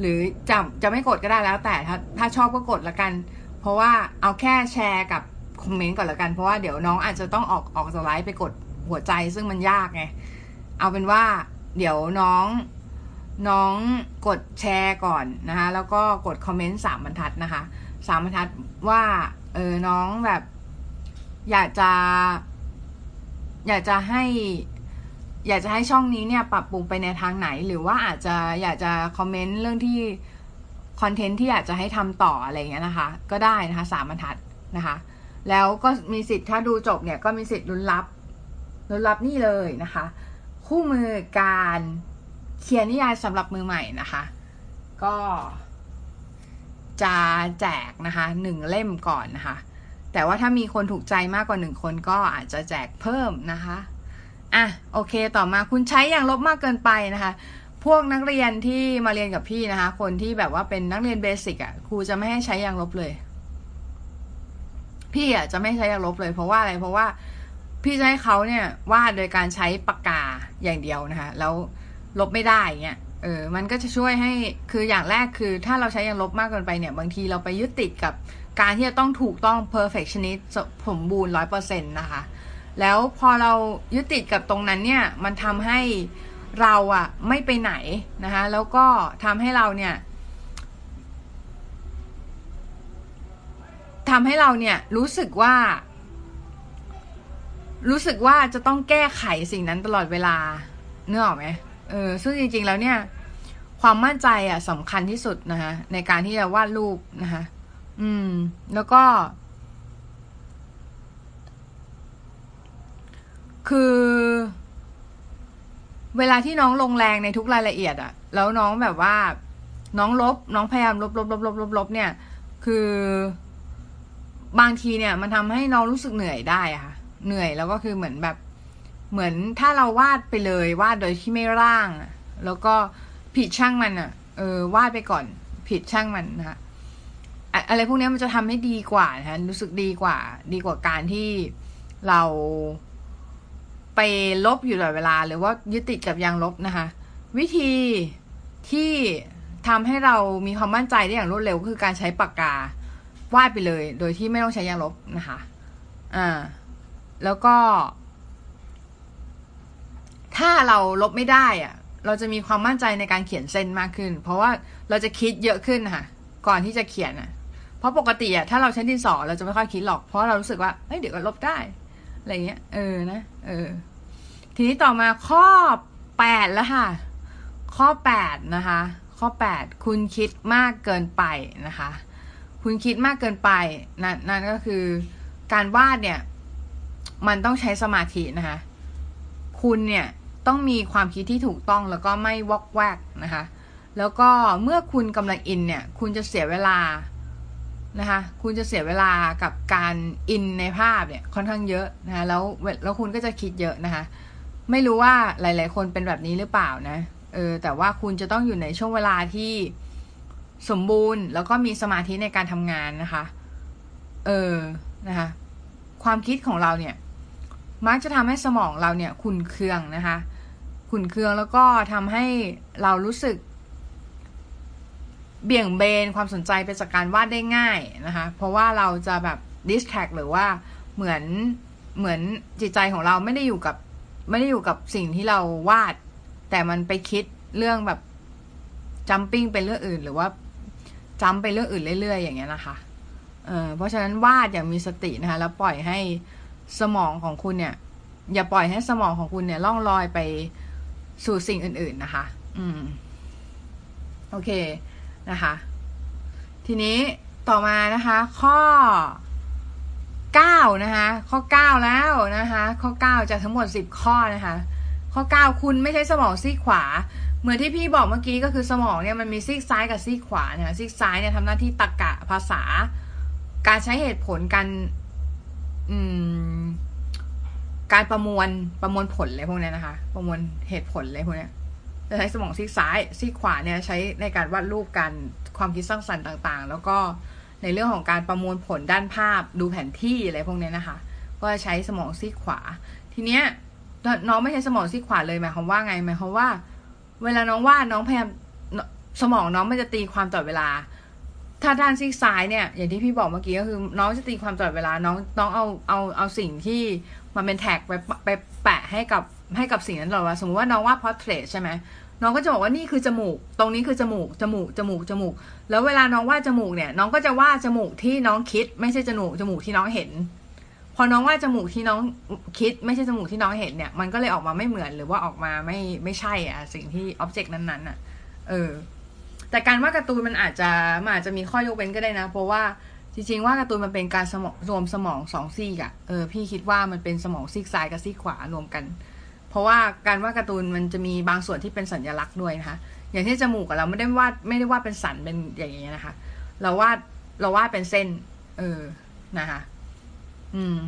S3: หรือจะจะไม่กดก็ได้แล้วแต่ถ้าถ้าชอบก็กดละกัน เพราะว่าเอาแค่แชร์กับคอมเมนต์ก่อนละกัน เพราะว่าเดี๋ยวน้องอาจจะต้องออกออกจากไลฟ์ไปกดหัวใจซึ่งมันยากไง เอาเป็นว่าเดี๋ยวน้องน้องกดแชร์ก่อนนะคะแล้วก็กดคอมเมนต์สามบรรทัดนะคะสามบรรทัดว่าเออน้องแบบ อยากจะ อยากจะให้ อยากจะให้ช่องนี้เนี่ยปรับปรุงไปในทางไหน หรือว่าอาจจะอยากจะคอมเมนต์เรื่องที่คอนเทนต์ที่อยากจะให้ทำต่ออะไรเงี้ยนะคะ ก็ได้นะคะสามบรรทัดนะคะ แล้วก็มีสิทธิ์ถ้าดูจบเนี่ยก็มีสิทธิ์ลุ้นรับลุ้นรับนี่เลยนะคะ คู่มือการเขียนนิยายสำหรับมือใหม่นะคะ ก็จะแจกนะคะหนึ่งเล่มก่อนนะคะ แต่ว่าถ้ามีคนถูกใจมากกว่าหนึ่งคนก็อาจจะแจกเพิ่มนะคะ อะโอเคต่อมาคุณใช้อย่างลบมากเกินไปนะคะ พวกนักเรียนที่มาเรียนกับพี่นะคะ คนที่แบบว่าเป็นนักเรียนเบสิกอะครูจะไม่ให้ใช้อย่างลบเลย พี่อะจะไม่ใช้อย่างลบเลย เพราะว่าอะไรเพราะว่าพี่จะให้เขาเนี่ยวาดโดยการใช้ปากกาอย่างเดียวนะคะแล้วลบไม่ได้เงี้ยเออ มันก็จะช่วยให้ คืออย่างแรกคือ ถ้าเราใช้อย่างลบมากเกินไปเนี่ย บางทีเราไปยึดติดกับการที่จะต้องถูกต้อง perfectionist สมบูรณ์ร้อยเปอร์เซ็นต์นะคะ แล้วพอเรายึดติดกับตรงนั้นเนี่ย มันทำให้เราอะไม่ไปไหนนะคะ แล้วก็ทำให้เราเนี่ยทำให้เราเนี่ยรู้สึกว่า รู้สึกว่าจะต้องแก้ไขสิ่งนั้นตลอดเวลาเนื้อออกไหมเออซึ่งจริง ๆ แล้วเนี่ย ความมั่นใจอะสำคัญที่สุดนะคะในการที่จะวาดรูปนะคะ อืม แล้วก็ คือ เวลาที่น้องลงแรงในทุกรายละเอียดอะแล้วน้องแบบว่า น้องลบ น้องพยายามลบลบลบลบลบลบเนี่ย คือบางทีเนี่ย มันทำให้น้องรู้สึกเหนื่อยได้อะค่ะ เหนื่อยแล้วก็คือเหมือนแบบ เหมือนถ้าเราวาดไปเลยวาดโดยที่ไม่ร่างแล้วก็ผิดช่างมันอะเออวาดไปก่อน ผิดช่างมันนะคะอะไรพวกนี้มันจะทำให้ดีกว่านะรู้สึกดีกว่า ดีกว่าการที่เรา ไปลบอยู่ตลอดเวลา หรือว่ายึดติดกับยางลบนะคะ วิธีที่ทำให้เรามีความมั่นใจได้อย่างรวดเร็วคือการใช้ปากกาวาดไปเลย โดยที่ไม่ต้องใช้ยางลบนะคะอ่าแล้วก็ ถ้าเราลบไม่ได้อะเราจะมีความมั่นใจในการเขียนเส้นมากขึ้น เพราะว่าเราจะคิดเยอะขึ้นค่ะ ก่อนที่จะเขียนอะ เพราะปกติอะถ้าเราใช้ดินสอเราจะไม่ค่อยคิดหรอก เพราะเรารู้สึกว่าเฮ้ยเดี๋ยวก็ลบได้ อะไรเงี้ย เออนะเออ ทีนี้ต่อมาข้อแปดแล้วค่ะ ข้อแปดนะคะ ข้อแปดคุณคิดมากเกินไปนะคะ คุณคิดมากเกินไป นั่นนั่นก็คือการวาดเนี่ย มันต้องใช้สมาธินะคะ คุณเนี่ยต้องมีความคิดที่ถูกต้องแล้วก็ไม่วอกแวกนะคะ แล้วก็เมื่อคุณกำลังอินเนี่ย คุณจะเสียเวลา นะคะคุณจะเสียเวลากับการอินในภาพเนี่ยค่อนข้างเยอะนะคะแล้วแล้วคุณก็จะคิดเยอะนะคะ ไม่รู้ว่าหลาย ๆ คนเป็นแบบนี้หรือเปล่านะเออแต่ว่าคุณจะต้องอยู่ในช่วงเวลาที่สมบูรณ์ แล้วก็มีสมาธิในการทำงานนะคะ เออนะคะความคิดของเราเนี่ย มักจะทำให้สมองเราเนี่ยขุนเคืองนะคะขุนเคืองแล้วก็ทำให้เรารู้สึก เบี่ยงเบนความสนใจไปจากการวาดได้ง่ายนะคะ เพราะว่าเราจะแบบดิสแทกหรือว่าเหมือนเหมือนจิตใจของเราไม่ได้อยู่กับไม่ได้อยู่กับสิ่งที่เราวาด แต่มันไปคิดเรื่องแบบจัมปิ้งเป็นเรื่องอื่น หรือว่าจำไปเรื่องอื่นเรื่อยๆ อย่างเงี้ยนะคะเออเพราะฉะนั้นวาดอย่างมีสตินะคะ แล้วปล่อยให้สมองของคุณเนี่ย อย่าปล่อยให้สมองของคุณเนี่ยล่องลอยไปสู่สิ่งอื่น ๆนะคะ อืม โอเค นะคะ ทีนี้ต่อมานะคะ ข้อเก้านะคะ ข้อเก้าแล้วนะคะ ข้อเก้าจากทั้งหมดสิบข้อนะคะ ข้อเก้าคุณไม่ใช่สมองซีกขวา เหมือนที่พี่บอกเมื่อกี้ก็คือสมองเนี่ยมันมีซีกซ้ายกับซีกขวาเนี่ยซีกซ้ายเนี่ยทำหน้าที่ตรรกะภาษา การใช้เหตุผลการอืมการประมวลประมวลผลอะไรพวกนี้นะคะ ประมวลเหตุผลอะไรพวกนี้ จะใช้สมองซีกซ้ายซีกขวาเนี่ยใช้ในการวาดรูปการความคิดสร้างสรรค์ต่างๆ แล้วก็ในเรื่องของการประมวลผลด้านภาพดูแผนที่อะไรพวกนี้นะคะ ก็ใช้สมองซีกขวา ทีเนี้ยน้องไม่ใช้สมองซีกขวาเลยหมายความว่าไงหมายความว่า เวลาน้องวาดน้องพยายามสมองน้องมันจะตีความตลอดเวลา ถ้าด้านซีกซ้ายเนี่ยอย่างที่พี่บอกเมื่อกี้ก็คือน้องจะตีความตลอดเวลาน้องน้องเอาเอาเอาสิ่งที่มันเป็น tag ไปไปแปะให้กับ ให้กับสิ่งนั้นตลอดเวลาสมมติว่าน้องวาด portrait ใช่ไหมน้องก็จะบอกว่านี่คือจมูก ตรงนี้คือจมูก จมูก จมูก จมูก แล้วเวลาน้องวาดจมูกเนี่ย น้องก็จะวาดจมูกที่น้องคิด ไม่ใช่จมูก จมูกที่น้องเห็น พอน้องวาดจมูกที่น้องคิด ไม่ใช่จมูกที่น้องเห็นเนี่ย มันก็เลยออกมาไม่เหมือน หรือว่าออกมาไม่ไม่ใช่อะสิ่งที่ object นั้นๆอะเออ แต่การวาดการ์ตูนมันอาจจะมันอาจจะมีข้อยกเว้นก็ได้นะ เพราะว่าจริงๆวาดการ์ตูนมันเป็นการสมองรวมสมองสองซีกอะเออพี่คิดว่ามันเป็นสมองซีกซ้ายกับซีกขวารวมกัน เพราะว่าการวาดการ์ตูนมันจะมีบางส่วนที่เป็นสัญลักษณ์ด้วยนะคะ อย่างที่จมูกเราไม่ได้วาดไม่ได้วาดเป็นสันเป็นอย่างเงี้ยนะคะ เราวาดเราวาดเป็นเส้น เออนะคะอืม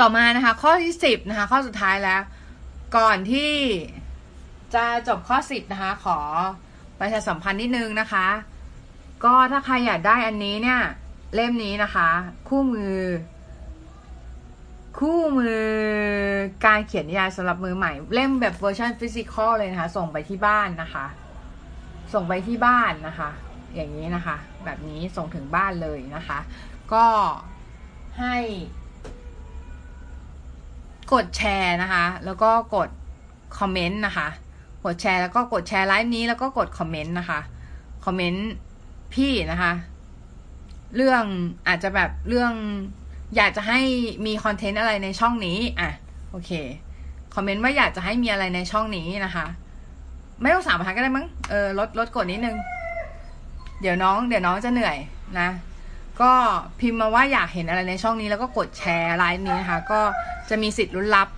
S3: ต่อมานะคะ ข้อที่สิบนะคะ ข้อสุดท้ายแล้ว ก่อนที่จะจบข้อสิบนะคะ ขอประชาสัมพันธ์นิดนึงนะคะ ก็ถ้าใครอยากได้อันนี้เนี่ย เล่มนี้นะคะ คู่มือ คู่มือการเขียนนิยายสำหรับมือใหม่ เล่มแบบเวอร์ชัน physical เลยนะคะ ส่งไปที่บ้านนะคะ ส่งไปที่บ้านนะคะ อย่างนี้นะคะ แบบนี้ส่งถึงบ้านเลยนะคะ ก็ให้ กดแชร์นะคะ แล้วก็กดคอมเมนต์นะคะ กดแชร์แล้วก็กดแชร์ไลฟ์นี้แล้วก็กดคอมเมนต์นะคะ คอมเมนต์พี่นะคะ เรื่องอาจจะแบบเรื่อง อยากจะให้มี content อะไรในช่องนี้อะโอเคคอมเมนต์ว่าอยากจะให้มีอะไรในช่องนี้นะคะ ไม่ต้องสามบรรทัดก็ได้มั้งเออลดลดกฎนิดนึง เดี๋ยวน้อง เดี๋ยวน้องจะเหนื่อยนะ ก็พิมพ์มาว่าอยากเห็นอะไรในช่องนี้แล้วก็กดแชร์ไลฟ์นี้นะคะ ก็จะมีสิทธิ์ลุ้นรับ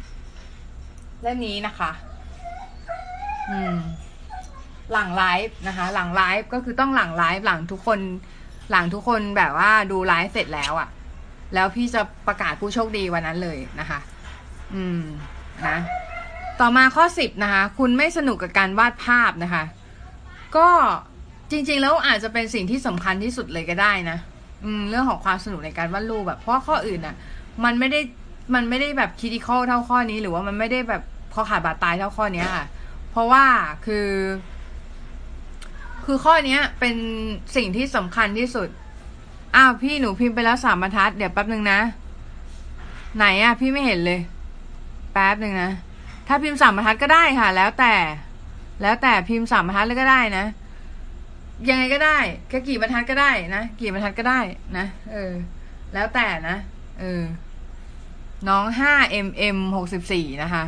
S3: เล่มนี้นะคะ อืม หลังไลฟ์นะคะ หลังไลฟ์ก็คือต้องหลังไลฟ์หลังทุกคน หลังทุกคนแบบว่าดูไลฟ์เสร็จแล้วอะ่ะ แล้วพี่จะประกาศผู้โชคดีวันนั้นเลยนะคะ อืมนะต่อมาข้อสิบนะคะ คุณไม่สนุกกับการวาดภาพนะคะ ก็จริง ๆ แล้วอาจจะเป็นสิ่งที่สำคัญที่สุดเลยก็ได้นะอืมเรื่องของความสนุกในการวาดรูปแบบเพราะข้ออื่นอะ มันไม่ได้มันไม่ได้แบบคิด i ค a l เท่าข้อนี้ หรือว่ามันไม่ได้แบบคอขาดบาดตายเท่าข้อเนี้ยค่ะ เพราะว่าคือ คือข้อเนี้ยเป็นสิ่งที่สำคัญที่สุด อ้าวพี่หนูพิมพ์ไปแล้วสามบรรทัด เดี๋ยวแป๊บหนึ่งนะ ไหนอะพี่ไม่เห็นเลย แป๊บหนึ่งนะ ถ้าพิมพ์สามบรรทัดก็ได้ค่ะ แล้วแต่ แล้วแต่พิมพ์สามบรรทัดเลยก็ได้นะ ยังไงก็ได้ก็กี่บรรทัดก็ได้นะกี่บรรทัดก็ได้นะเออ แล้วแต่นะเออ น้องห้า mm หกสิบสี่นะคะ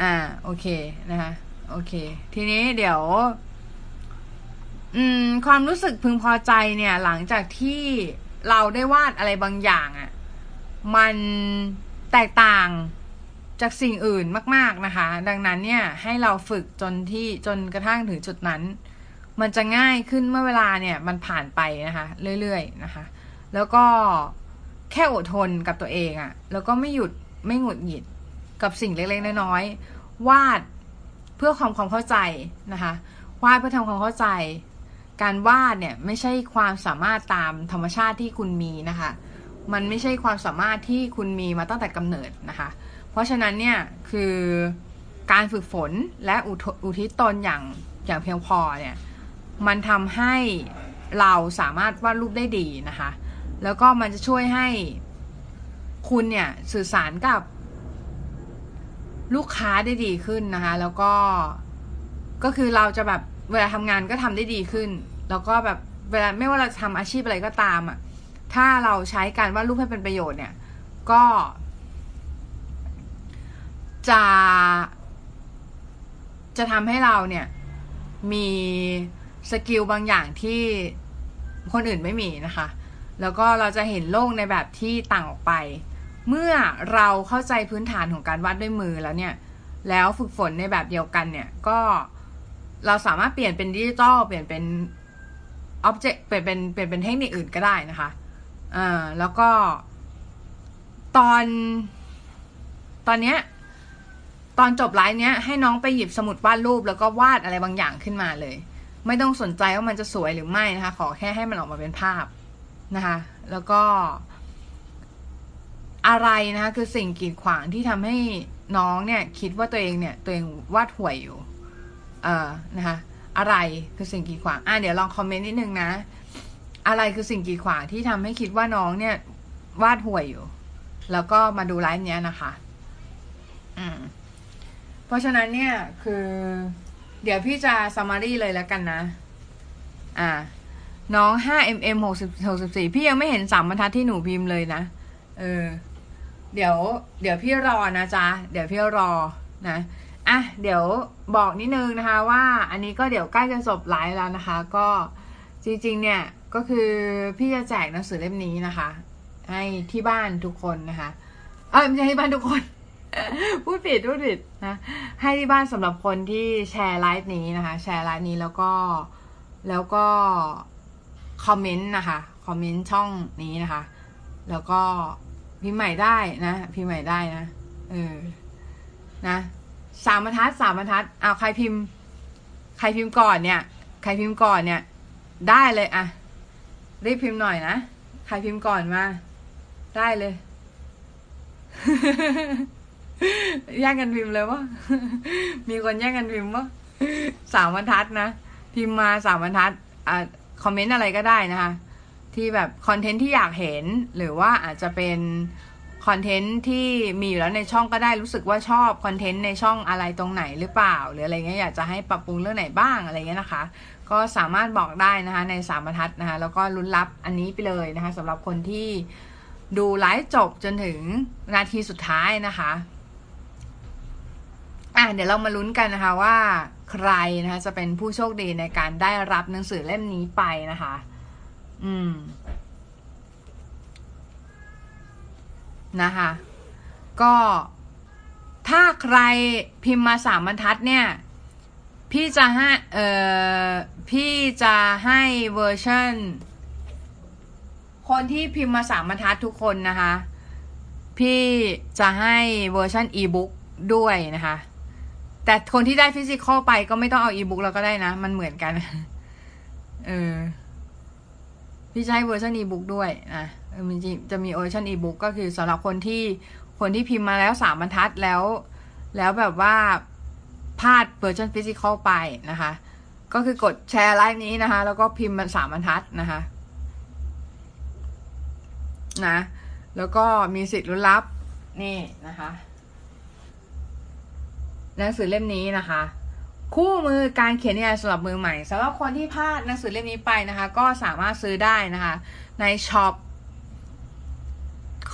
S3: อ่า โอเคนะคะ โอเค ทีนี้เดี๋ยว อืม ความรู้สึกพึงพอใจเนี่ย หลังจากที่เราได้วาดอะไรบางอย่างอะ่ะ มันแตกต่างจากสิ่งอื่นมาก ๆนะคะ ดังนั้นเนี่ยให้เราฝึกจนที่จนกระทั่งถึงจุดนั้น มันจะง่ายขึ้นเมื่อเวลาเนี่ยมันผ่านไปนะคะ เรื่อยๆนะคะ แล้วก็แค่อดทนกับตัวเองอะ่ะ แล้วก็ไม่หยุดไม่หงุดหงิดกับสิ่งเล็กๆน้อยๆวาดเพื่อความความเข้าใจนะคะวาดเพื่อทำความเข้าใจ การวาดเนี่ยไม่ใช่ความสามารถตามธรรมชาติที่คุณมีนะคะ มันไม่ใช่ความสามารถที่คุณมีมาตั้งแต่กำเนิดนะคะ เพราะฉะนั้นเนี่ยคือการฝึกฝนและอุทิศตนอย่างอย่างเพียงพอเนี่ยมันทำให้เราสามารถวาดรูปได้ดีนะคะ แล้วก็มันจะช่วยให้คุณเนี่ยสื่อสารกับลูกค้าได้ดีขึ้นนะคะ แล้วก็ก็คือเราจะแบบเวลาทำงานก็ทำได้ดีขึ้น แล้วก็แบบเวลาไม่ว่าเราจะทำอาชีพอะไรก็ตามอะ่ะ ถ้าเราใช้การวาดรูปให้เป็นประโยชน์เนี่ย ก็ จะ จะทำให้เราเนี่ย มีสกิลบางอย่างที่คนอื่นไม่มีนะคะ แล้วก็เราจะเห็นโลกในแบบที่ต่างออกไป เมื่อเราเข้าใจพื้นฐานของการวาดด้วยมือแล้วเนี่ย แล้วฝึกฝนในแบบเดียวกันเนี่ย ก็เราสามารถเปลี่ยนเป็นดิจิตอลเปลี่ยนเป็น อ็อบเจกต์เปลี่ยนเป็นเปลี่ยนเป็นเทคนิคอื่นก็ได้นะคะอ่าแล้วก็ ตอน ตอนเนี้ย ตอนจบไลฟ์เนี้ย ให้น้องไปหยิบสมุดวาดรูปแล้วก็วาดอะไรบางอย่างขึ้นมาเลย ไม่ต้องสนใจว่ามันจะสวยหรือไม่นะคะ ขอแค่ให้มันออกมาเป็นภาพนะคะ แล้วก็ อะไรนะคะ คือสิ่งกีดขวางที่ทำให้น้องเนี่ย คิดว่าตัวเองเนี่ย ตัวเองวาดห่วยอยู่ เอ่อนะคะ อะไรคือสิ่งกีดขวางอะเดี๋ยวลองคอมเมนต์นิดนึงนะ อะไรคือสิ่งกีดขวางที่ทำให้คิดว่าน้องเนี่ยวาดห่วยอยู่ แล้วก็มาดูไลฟ์เนี้ยนะคะ อืม เพราะฉะนั้นเนี่ยคือ เดี๋ยวพี่จะซัมมารีเลยแล้วกันนะ อ่า น้อง 5mm 60 64 พี่ยังไม่เห็นสามบรรทัดที่หนูพิมพ์เลยนะ เออ เดี๋ยว เดี๋ยวพี่รอนะจ๊ะ เดี๋ยวพี่รอนะ อะเดี๋ยวบอกนิดนึงนะคะว่าอันนี้ก็เดี๋ยวใกล้จะจบไลฟ์แล้วนะคะ ก็จริงๆเนี่ยก็คือพี่จะแจกหนังสือเล่มนี้นะคะ ให้ที่บ้านทุกคนนะคะ เออไม่ใช่ที่บ้านทุกคน พูดผิดพูดผิดนะให้ที่บ้านสำหรับคนที่แชร์ไลฟ์นี้นะคะ แชร์ไลฟ์นี้แล้วก็แล้วก็คอมเมนต์นะคะคอมเมนต์ช่องนี้นะคะ แล้วก็พิมพ์ใหม่ได้นะพิมพ์ใหม่ได้นะเออนะ สามบรรทัดสามบรรทัดเอาใครพิมพ์ ใครพิมพ์ก่อนเนี่ย ใครพิมพ์ก่อนเนี่ย ได้เลยอะรีบพิมพ์หน่อยนะใครพิมพ์ก่อนมา ได้เลยแย่งกันพิมพ์เลยวะมีคนแย่งกันพิมพ์วะสามบรรทัดนะพิมพ์มาสามบรรทัดอ่าคอมเมนต์อะไรก็ได้นะคะ ที่แบบคอนเทนต์ที่อยากเห็นหรือว่าอาจจะเป็น คอนเทนต์ที่มีอยู่แล้วในช่องก็ได้รู้สึกว่าชอบคอนเทนต์ในช่องอะไรตรงไหนหรือเปล่า หรืออะไรเงี้ยอยากจะให้ปรับปรุงเรื่องไหนบ้างอะไรเงี้ยนะคะ ก็สามารถบอกได้นะคะในสามบรรทัดนะคะแล้วก็ลุ้นรับอันนี้ไปเลยนะคะสำหรับคนที่ดูไลฟ์จบจนถึงนาทีสุดท้ายนะคะอะเดี๋ยวเรามาลุ้นกันนะคะว่าใครนะคะจะเป็นผู้โชคดีในการได้รับหนังสือเล่มนี้ไปนะคะ อืม นะคะ ก็ถ้าใครพิมพ์มาสามบรรทัดเนี่ย พี่จะให้เอ่อพี่จะให้เวอร์ชันคนที่พิมพ์มาสามบรรทัดทุกคนนะคะ พี่จะให้เวอร์ชันอีบุ๊กด้วยนะคะ แต่คนที่ได้ physical ไปก็ไม่ต้องเอาอีบุ๊กแล้วก็ได้นะ มันเหมือนกัน เออ พี่จะให้เวอร์ชันอีบุ๊กด้วยนะ มันจะมีเวอร์ชันอีบุ๊กก็คือสำหรับคนที่คนที่พิมพ์มาแล้วสามบรรทัดแล้ว แล้วแบบว่าพลาดเวอร์ชัน physical ไปนะคะ ก็คือกดแชร์ไลฟ์นี้นะคะ แล้วก็พิมพ์มาสามบรรทัดนะคะนะแล้วก็มีสิทธิ์ลุ้นรับนี่นะคะหนังสือเล่มนี้นะคะ คู่มือการเขียนนิยายสำหรับมือใหม่สำหรับคนที่พลาดหนังสือเล่มนี้ไปนะคะ ก็สามารถซื้อได้นะคะ ในช็อป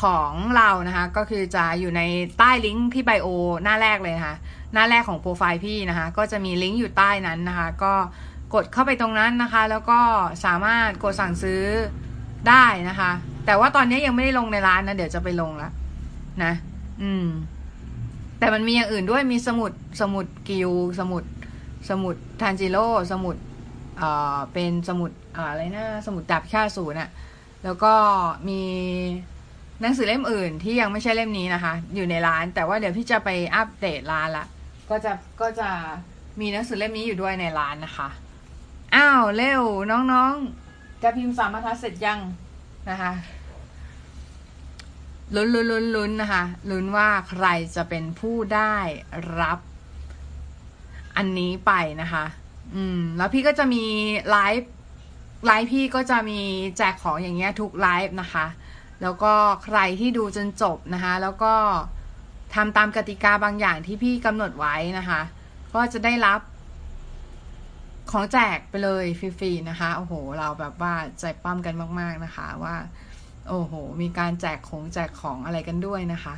S3: ของเรานะคะ ก็คือจะอยู่ในใต้ลิงก์ที่ไบโอหน้าแรกเลยนะคะ หน้าแรกของโปรไฟล์พี่นะคะ ก็จะมีลิงก์อยู่ใต้นั้นนะคะ ก็กดเข้าไปตรงนั้นนะคะ แล้วก็สามารถกดสั่งซื้อได้นะคะ แต่ว่าตอนนี้ยังไม่ได้ลงในร้านนะ เดี๋ยวจะไปลงแล้วนะ อืม แต่มันมีอย่างอื่นด้วยมีสมุดสมุดกิวสมุดสมุดทันจิโร่สมุดเอ่อเป็นสมุดอะไรนะสมุดดับค่าศูนย์อะแล้วก็มี หนังสือเล่มอื่นที่ยังไม่ใช่เล่มนี้นะคะ อยู่ในร้าน แต่ว่าเดี๋ยวพี่จะไปอัปเดตร้านละ ก็จะก็จะมีหนังสือเล่มนี้อยู่ด้วยในร้านนะคะ อ้าวเร็วน้องๆ จะพิมพ์สามบรรทัดเสร็จยังนะคะลุ้นลุ้นลุ้นลุ้นนะคะลุ้นว่าใครจะเป็นผู้ได้รับอันนี้ไปนะคะ อืม แล้วพี่ก็จะมีไลฟ์ไลฟ์พี่ก็จะมีแจกของอย่างเงี้ยทุกไลฟ์นะคะ แล้วก็ใครที่ดูจนจบนะคะ แล้วก็ทำตามกติกาบางอย่างที่พี่กำหนดไว้นะคะ ก็จะได้รับ ของแจกไปเลยฟรีๆนะคะ โอ้โห เราแบบว่าใจปั้มกันมาก ๆนะคะว่า โอ้โห มีการแจกของแจกของอะไรกันด้วยนะคะ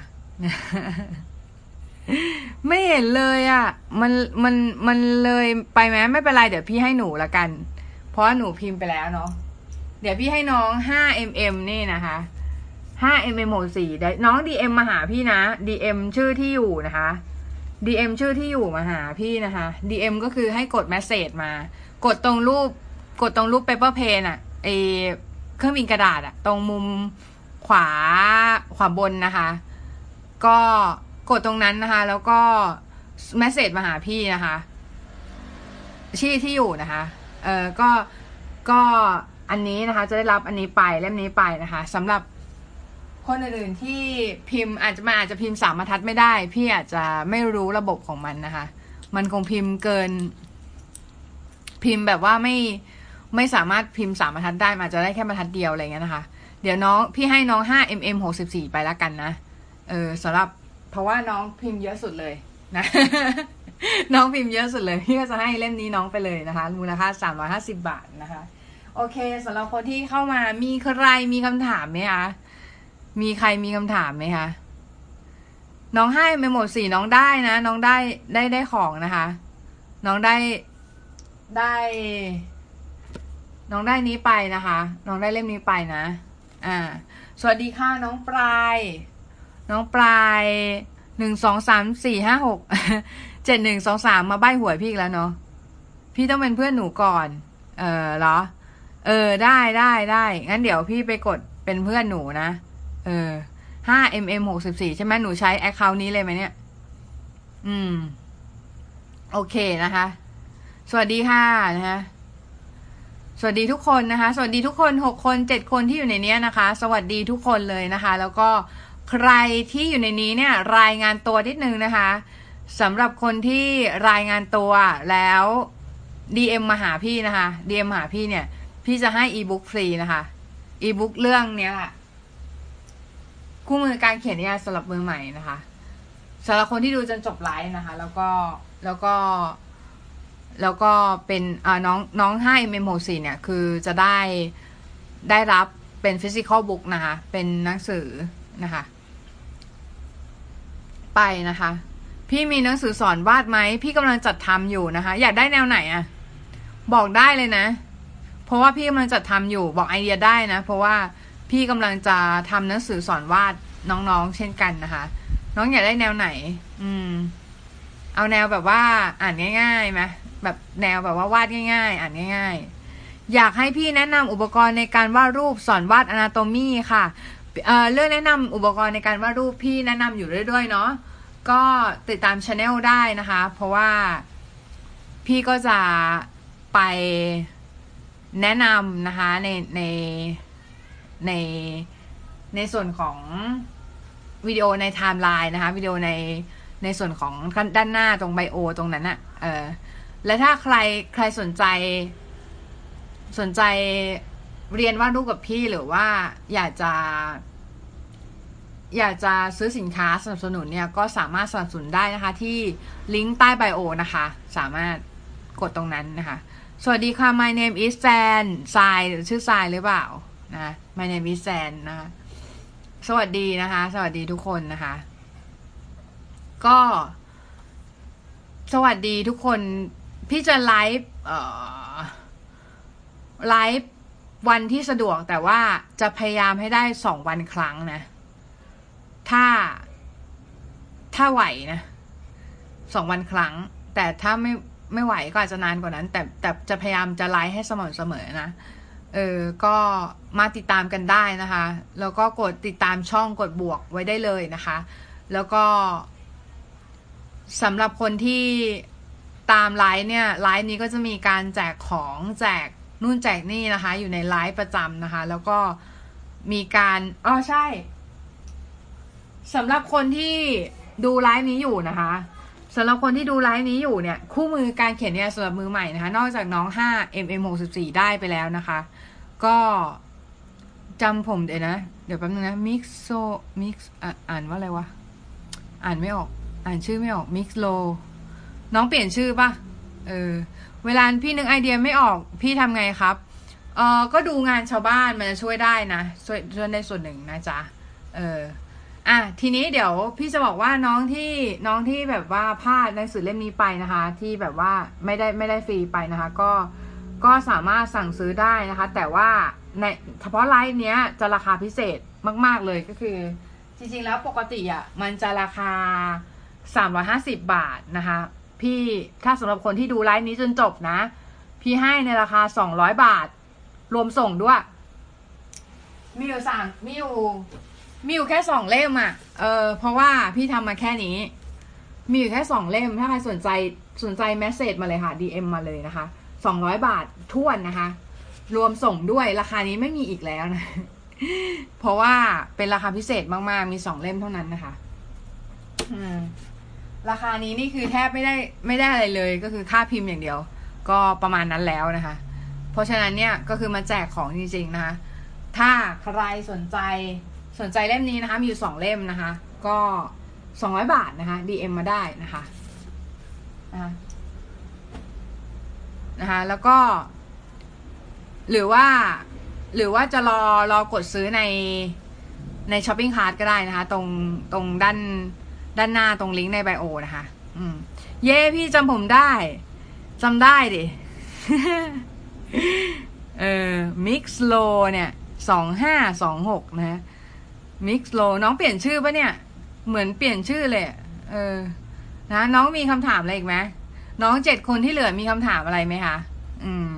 S3: ไม่เห็นเลยอะ่ะ มันมันมันเลยไปไหมไม่เป็นไร เดี๋ยวพี่ให้หนูละกัน เพราะหนูพิมพ์ไปแล้วเนาะเดี๋ยวพี่ให้น้อง 5mm นี่นะคะ 5mm หกสี่เดี๋ยวน้อง DM มาหาพี่นะ DM ชื่อที่อยู่นะคะ DM ชื่อที่อยู่มาหาพี่นะคะ DM ก็คือให้กด message มา กดตรงรูป กดตรงรูป paper plane อะไอเครื่องบินกระดาษอะตรงมุมขวาขวาบนนะคะ ก็กดตรงนั้นนะคะ แล้วก็ message มาหาพี่นะคะชื่อที่อยู่นะคะ เออก็ก็อันนี้นะคะ จะได้รับอันนี้ไปเล่มนี้ไปนะคะสำหรับ คนอื่นๆที่พิมพ์อาจจะมาอาจจะพิมพ์สามบรรทัดไม่ได้ พี่อาจจะไม่รู้ระบบของมันนะคะ มันคงพิมพ์เกิน พิมพ์แบบว่าไม่ไม่สามารถพิมพ์สามบรรทัดได้มันอาจจะได้แค่บรรทัดเดียวอะไรเงี้ยนะคะ เดี๋ยวน้องพี่ให้น้องห้า mm หกสิบสี่ไปแล้วกันนะเออสำหรับเพราะว่าน้องพิมพ์เยอะสุดเลยนะน้องพิมพ์เยอะสุดเลย พี่ก็จะให้เล่มนี้น้องไปเลยนะคะ มูลค่าสามร้อยห้าสิบาทนะคะ โอเคสำหรับคนที่เข้ามามีใครมีคำถามไหมคะ มีใครมีคำถามไหมคะ น้องให้ไปหมดสี่น้องได้นะ น้องได้ได้ได้ของนะคะ น้องได้ได้ น้องได้นี้ไปนะคะ น้องได้เล่มนี้ไปนะ อ่า สวัสดีค่ะน้องปลาย น้องปลายหนึ่งสองสามสี่ห้าหกเจ็ดหนึ่งสองสามมาใบหวยพี่แล้วเนาะพี่ต้องเป็นเพื่อนหนูก่อน เออเหรอ เออได้ได้ได้งั้นเดี๋ยวพี่ไปกดเป็นเพื่อนหนูนะ เออห้า mm หกสิบสี่ใช่ไหมหนูใช้แอคเคาท์นี้เลยไหมเนี่ย อืม โอเคนะคะ สวัสดีค่ะนะคะสวัสดีทุกคนนะคะ สวัสดีทุกคนหกคนเจ็ดคนที่อยู่ในนี้นะคะ สวัสดีทุกคนเลยนะคะ แล้วก็ใครที่อยู่ในนี้เนี่ย รายงานตัวนิดนึงนะคะสำหรับคนที่รายงานตัวแล้ว DM มาหาพี่นะคะ DM มาหาพี่เนี่ย พี่จะให้อีบุ๊กฟรีนะคะอีบุ๊กเรื่องเนี้ยค่ะ คู่มือการเขียนนิยายสำหรับมือใหม่นะคะสำหรับคนที่ดูจนจบไลฟ์นะคะ แล้วก็แล้วก็ แล้วก็เป็นอ่าน้องน้องให้เมมโมสีเนี่ย คือจะได้ได้รับเป็นฟิสิกอลบุ๊กนะคะ เป็นหนังสือนะคะ ไปนะคะ พี่มีหนังสือสอนวาดไหม พี่กำลังจัดทำอยู่นะคะ อยากได้แนวไหนอะบอกได้เลยนะ เพราะว่าพี่กำลังจัดทำอยู่ บอกไอเดียได้นะ เพราะว่า พี่กำลังจะทำหนังสือสอนวาดน้องๆ เช่นกันนะคะ น้องอยากได้แนวไหน อืม เอาแนวแบบว่า อ่านง่ายๆไหมแบบแนวแบบว่าวาดง่าย ๆ อ่านง่าย ๆ อยากให้พี่แนะนำอุปกรณ์ในการวาดรูปสอนวาด anatomy ค่ะเอ่อเรื่องแนะนำอุปกรณ์ในการวาดรูปพี่แนะนำอยู่เรื่อยๆเนาะก็ติดตามช channel ได้นะคะ เพราะว่าพี่ก็จะไปแนะนำนะคะในใน ในในส่วนของวิดีโอในไทม์ไลน์นะคะวิดีโอในในส่วนของด้านหน้าตรงไบโอ ตรงนั้นอะเออและถ้าใครใครสนใจ สนใจเรียนวาดรูปกับพี่หรือว่าอยากจะ อยากจะซื้อสินค้าสนับสนุนเนี่ย ก็สามารถสนับสนุนได้นะคะ ที่ลิงก์ใต้ไบโอนะคะ สามารถกดตรงนั้นนะคะ สวัสดีค่ะ my name is San ทรายชื่อทรายหรือเปล่า นะ my name is San นะคะสวัสดีนะคะ สวัสดีทุกคนนะคะ ก็ สวัสดีทุกคน พี่จะไลฟ์ไลฟ์วันที่สะดวกแต่ว่าจะพยายามให้ได้สองวันครั้งนะ ถ้า ถ้าไหวนะสองวันครั้ง แต่ถ้าไม่ไม่ไหวก็อาจจะนานกว่านั้น แต่แต่จะพยายามจะไลฟ์ให้สม่ำเสมอนะ เออ ก็มาติดตามกันได้นะคะ แล้วก็กดติดตามช่องกดบวกไว้ได้เลยนะคะ แล้วก็สำหรับคนที่ตามไลฟ์เนี่ยไลฟ์นี้ก็จะมีการแจกของแจกนู่นแจกนี่นะคะ อยู่ในไลฟ์ประจำนะคะ แล้วก็มีการอ๋อใช่สำหรับคนที่ดูไลฟ์นี้อยู่นะคะ สำหรับคนที่ดูไลฟ์นี้อยู่เนี่ย คู่มือการเขียนเนี่ยสำหรับมือใหม่นะคะ นอกจากน้อง 5 mm 64ได้ไปแล้วนะคะ ก็จำผมเดี๋ยวนะ เดี๋ยวแป๊บนึงนะ mix so mix อ่านว่าอะไรวะ อ่านไม่ออก อ่านชื่อไม่ออก mix low น้องเปลี่ยนชื่อปะเออ เวลาพี่นึกไอเดียไม่ออก พี่ทำไงครับ เออก็ดูงานชาวบ้านมันจะช่วยได้นะ ช่วยช่วยได้ส่วนหนึ่งนะจ๊ะ เออ อะทีนี้เดี๋ยวพี่จะบอกว่าน้องที่น้องที่แบบว่าพลาดหนังสือเล่มนี้ไปนะคะ ที่แบบว่าไม่ได้ไม่ได้ฟรีไปนะคะ ก็ก็สามารถสั่งซื้อได้นะคะ แต่ว่าในเฉพาะไลฟ์เนี้ยจะราคาพิเศษมาก ๆ เลยก็คือ จริง ๆ แล้วปกติอะมันจะราคา 350 บาทนะคะ พี่ถ้าสำหรับคนที่ดูไลฟ์นี้จนจบนะ พี่ให้ในราคา 200 บาท รวมส่งด้วย มีอยู่สั่งมีอยู่ มีอยู่แค่สองเล่มอะ เออเพราะว่าพี่ทำมาแค่นี้ มีอยู่แค่สองเล่ม ถ้าใครสนใจสนใจแมสเซจมาเลยค่ะ DM มาเลยนะคะสองร้อยบาทท้วนนะคะ รวมส่งด้วยราคานี้ไม่มีอีกแล้วนะ เพราะว่าเป็นราคาพิเศษมากๆ มีสองเล่มเท่านั้นนะคะราคานี้นี่คือแทบไม่ได้ไม่ได้อะไรเลย ก็คือค่าพิมพ์อย่างเดียว ก็ประมาณนั้นแล้วนะคะ เพราะฉะนั้นเนี่ยก็คือมาแจกของจริงๆนะคะ ถ้าใครสนใจ สนใจเล่มนี้นะคะ มีอยู่สองเล่มนะคะ ก็สองร้อยบาทนะคะ DM มาได้นะคะนะคะนะคะ แล้วก็ หรือว่า หรือว่าจะรอรอกดซื้อในในช้อปปิ้งคาร์ดก็ได้นะคะ ตรงตรงด้านด้านหน้าตรงลิงก์ในไบโอนะคะ อืม เย้พี่จำผมได้จำได้ดิ เออมิกซ์โลเนี่ยสองห้าสองหกนะฮะ มิกซ์โลน้องเปลี่ยนชื่อปะเนี่ย เหมือนเปลี่ยนชื่อเลยเออนะน้องมีคำถามอะไรอีกไหมน้องเจ็ดคนที่เหลือมีคำถามอะไรไหมคะอืม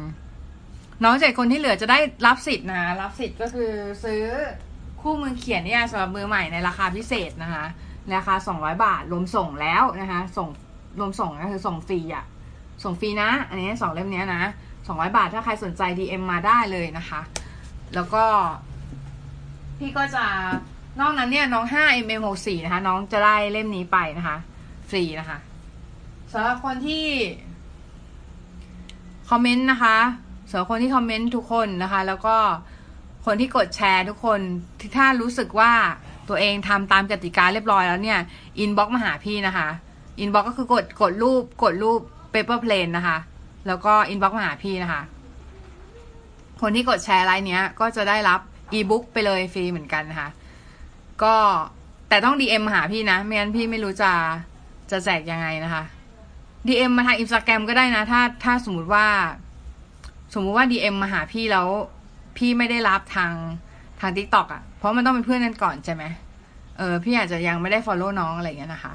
S3: น้องเจ็ดคนที่เหลือจะได้รับสิทธิ์นะรับสิทธิ์ก็คือซื้อคู่มือเขียนเนี่ยสำหรับมือใหม่ในราคาพิเศษนะคะราคาสองร้อยบาทรวมส่งแล้วนะคะ ส่งรวมส่งก็คือส่งฟรีอะส่งฟรีนะ อันนี้สองเล่มนี้นะสองร้อยบาทถ้าใครสนใจ DM มาได้เลยนะคะ แล้วก็ พี่ก็จะนอกนั้นเนี่ยน้อง5 mm 64นะคะ น้องจะได้เล่มนี้ไปนะคะ ฟรีนะคะสำหรับคนที่คอมเมนต์นะคะสำหรับคนที่คอมเมนต์ทุกคนนะคะ แล้วก็คนที่กดแชร์ทุกคนที่ถ้ารู้สึกว่าตัวเองทำตามกติกาเรียบร้อยแล้วเนี่ยinbox มาหาพี่นะคะ inbox ก็คือกดกดรูปกดรูป paper plane นะคะ แล้วก็ inbox มาหาพี่นะคะ คนที่กดแชร์ไลน์เนี้ยก็จะได้รับ อีบุ๊กไปเลยฟรีเหมือนกันนะคะก็แต่ต้อง DM มาหาพี่นะ ไม่งั้นพี่ไม่รู้จะจะแจกยังไงนะคะ DM มาทางอินสตาแกรมก็ได้นะ ถ้าถ้าสมมติว่า สมมุติว่า DM มาหาพี่แล้ว พี่ไม่ได้รับทางทาง t ิ k t o k อะ เพราะมันต้องเป็นเพื่อนกันก่อนใช่ไหมเออพี่อาจจะยังไม่ได้ follow น้องอะไรอย่างเงี้ยนะคะ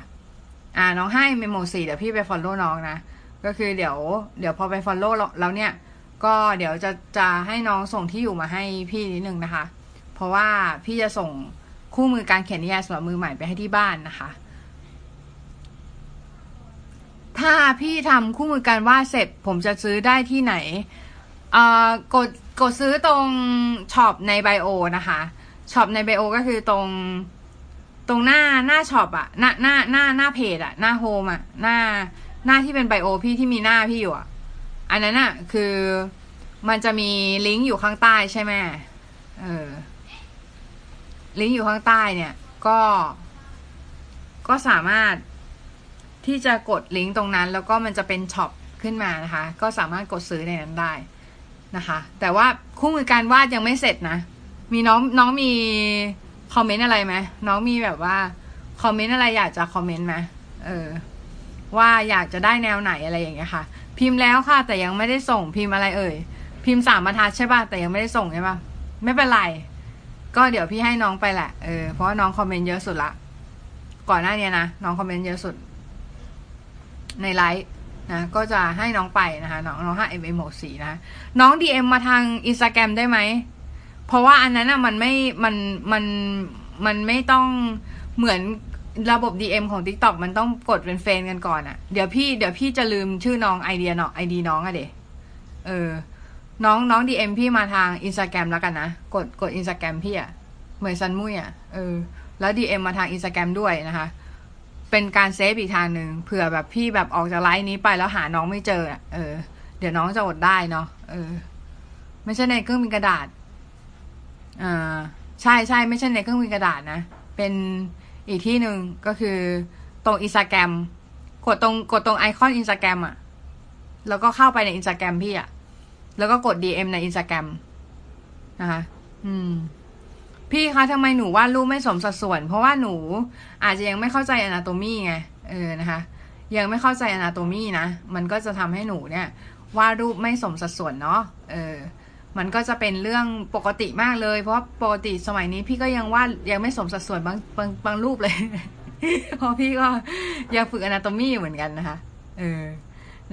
S3: อ่าน้องให้เมโมสี่เดี๋ยวพี่ไป follow น้องนะ ก็คือเดี๋ยว เดี๋ยวพอไป follow แล้วเนี่ย ก็เดี๋ยวจะจะให้น้องส่งที่อยู่มาให้พี่นิดนึงนะคะ เพราะว่าพี่จะส่งคู่มือการเขียนนิยายสำหรับมือใหม่ไปให้ที่บ้านนะคะ ถ้าพี่ทำคู่มือการวาดเสร็จ ผมจะซื้อได้ที่ไหนเอ่อกดกดซื้อตรง shop ใน bio นะคะ shop ใน bio ก็คือตรงตรงหน้าหน้า shop อะหน้าหน้าหน้าหน้าเพจอะหน้า home อะหน้าหน้าที่เป็น bio พี่ที่มีหน้าพี่อยู่อะ อันนั้นอะคือมันจะมีลิงก์อยู่ข้างใต้ใช่ไหมเออ ลิงก์อยู่ข้างใต้เนี่ย ก็ ก็สามารถที่จะกดลิงก์ตรงนั้น แล้วก็มันจะเป็น shopขึ้นมานะคะ ก็สามารถกดซื้อในนั้นได้นะคะ แต่ว่าคู่มือการวาดยังไม่เสร็จนะ มีน้องน้องมีคอมเมนต์อะไรไหมน้องมีแบบว่าคอมเมนต์อะไรอยากจะคอมเมนต์ไหมเออ ว่าอยากจะได้แนวไหนอะไรอย่างเงี้ยค่ะ พิมพ์แล้วค่ะ แต่ยังไม่ได้ส่งพิมพ์อะไรเอ่ย พิมพ์สามบรรทัดใช่ป่ะแต่ยังไม่ได้ส่งใช่ป่ะไม่เป็นไร ก็เดี๋ยวพี่ให้น้องไปแหละเออเพราะว่าน้องคอมเมนต์เยอะสุดละก่อนหน้านี้นะน้องคอมเมนต์เยอะสุด ในไลฟ์นะก็จะให้น้องไปนะคะน้องน้องห้าเอ็มเอ็มหกสี่นะน้อง DM มาทางอินสตาแกรมได้ไหมเพราะว่าอันนั้นอะมันไม่มันมันมันไม่ต้องเหมือน ระบบ DM ของ TikTok มันต้องกดเป็น friend กันก่อนอะเดี๋ยวพี่เดี๋ยวพี่จะลืมชื่อน้อง ID อะเนาะ ID น้องอะเดเออ น้องน้อง DM พี่มาทางอินสตาแกรมแล้วกันนะ กดกดอินสตาแกรมพี่อะเหมือนซันมุยอะเออ แล้ว DM มาทางอินสตาแกรมด้วยนะคะ เป็นการ save อีกทางหนึ่งเผื่อแบบพี่แบบออกจากไลฟ์นี้ไปแล้วหาน้องไม่เจออะเออ เดี๋ยวน้องจะอดได้เนาะเออ ไม่ใช่ในเครื่องบินกระดาษอ่าใช่ใช่ไม่ใช่ในเครื่องบินกระดาษนะเป็น อีกที่หนึ่งก็คือตรงอินสตาแกรมกดตรงกดตรงไอคอนอินสตาแกรมอะแล้วก็เข้าไปในอินสตาแกรมพี่อะแล้วก็กด DM ในอินสตาแกรมนะคะอืม พี่คะทำไมหนูวาดรูปไม่สมสัดส่วน เพราะว่าหนูอาจจะยังไม่เข้าใจอนาโตมีไงเออนะคะ ยังไม่เข้าใจอนาโตมีนะ มันก็จะทำให้หนูเนี่ย วาดรูปไม่สมสัดส่วนเนาะเออ มันก็จะเป็นเรื่องปกติมากเลย เพราะปกติสมัยนี้พี่ก็ยังวาดยังไม่สมสัดส่วนบางบางบางรูปเลย เพราะพี่ก็ยังฝึกอนาโตมีเหมือนกันนะคะ เออ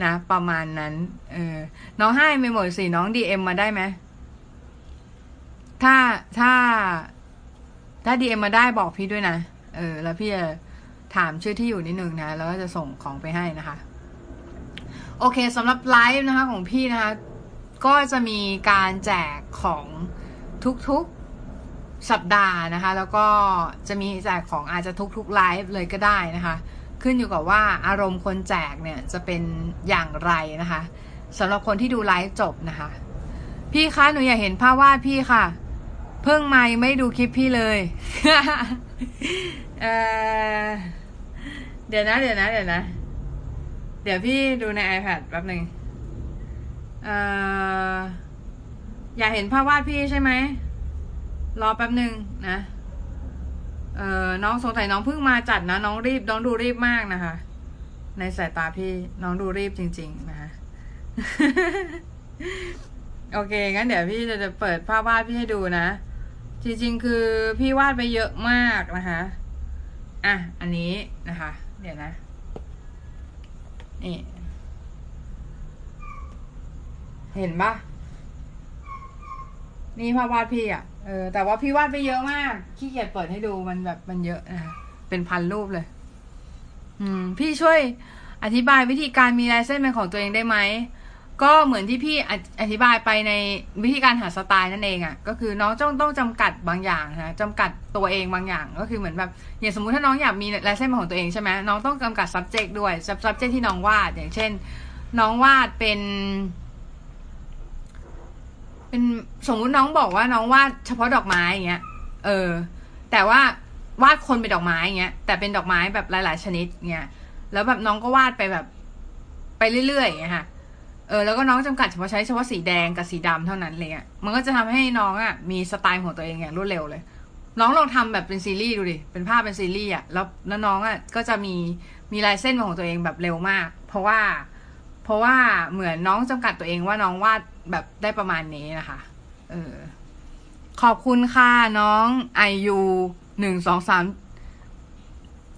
S3: นะ ประมาณนั้น เออ น้องให้ไม่หมดสิน้อง DM มาได้ไหม ถ้าถ้า ถ้า DM มาได้บอกพี่ด้วยนะ เออ แล้วพี่จะถามชื่อที่อยู่นิดนึงนะ แล้วก็จะส่งของไปให้นะคะ โอเคสำหรับไลฟ์นะคะ ของพี่นะคะ ก็จะมีการแจกของทุกๆสัปดาห์นะคะ แล้วก็จะมีแจกของอาจจะทุกๆไลฟ์เลยก็ได้นะคะ ขึ้นอยู่กับว่าอารมณ์คนแจกเนี่ยจะเป็นอย่างไรนะคะสำหรับคนที่ดูไลฟ์จบนะคะ พี่คะหนูอยากเห็นภาพวาดพี่ค่ะ เพิ่งมายังไม่ดูคลิปพี่เลยเออเดี๋ยวนะ เดี๋ยวนะ เดี๋ยวนะ เดี๋ยวพี่ดูใน iPad แป๊บหนึ่ง เอออยากเห็นภาพวาดพี่ใช่ไหม รอแป๊บหนึ่งนะเออน้องสงสัยน้องเพิ่งมาจัดนะ น้องรีบ น้องดูรีบมากนะคะ ในสายตาพี่น้องดูรีบจริง ๆ นะคะโอเค งั้นเดี๋ยวพี่จะเปิดภาพวาดพี่ให้ดูนะ จริง ๆ คือพี่วาดไปเยอะมากนะคะ อะ อันนี้นะคะ เดี๋ยวนะ นี่ เห็นปะนี่ภาพวาดพี่อะ เออ แต่ว่าพี่วาดไปเยอะมาก ขี้เกียจเปิดให้ดูมันแบบมันเยอะนะคะเป็นพันรูปเลย อืม พี่ช่วยอธิบายวิธีการมีลายเส้นเป็นของตัวเองได้ไหม ก็เหมือนที่พี่อธิบายไปในวิธีการหาสไตล์นั่นเองอะ่ะ ก็คือน้องต้องต้องจำกัดบางอย่างนะจำกัดตัวเองบางอย่าง ก็คือเหมือนแบบ อย่างสมมุติถ้าน้องอยากมีลายเส้นของตัวเองใช่ไหมน้องต้องจำกัด subject ด้วย subject ที่น้องวาด อย่างเช่น น้องวาดเป็น เป็นสมมุติน้องบอกว่าน้องวาดเฉพาะดอกไม้อย่างเงี้ย เออ แต่ว่าวาดคนเป็นดอกไม้อย่างเงี้ย แต่เป็นดอกไม้แบบหลาย ๆ ชนิดเงี้ย แล้วแบบน้องก็วาดไปแบบ ไปเรื่อยๆอย่างเงี้ยค่ะ เออ แล้วก็น้องจำกัดเฉพาะใช้เฉพาะสีแดงกับสีดำเท่านั้นเลยอะ มันก็จะทำให้น้องอะมีสไตล์ของตัวเองอย่างรวดเร็วเลย น้องลองทำแบบเป็นซีรีส์ดูดิ เป็นภาพเป็นซีรีส์อะแล้วน้องอะก็จะมีมีลายเส้นของตัวเองแบบเร็วมาก เพราะว่า เพราะว่าเหมือนน้องจำกัดตัวเองว่าน้องวาดแบบได้ประมาณนี้นะคะ เออ ขอบคุณค่ะน้องไอยูหนึ่งสองสาม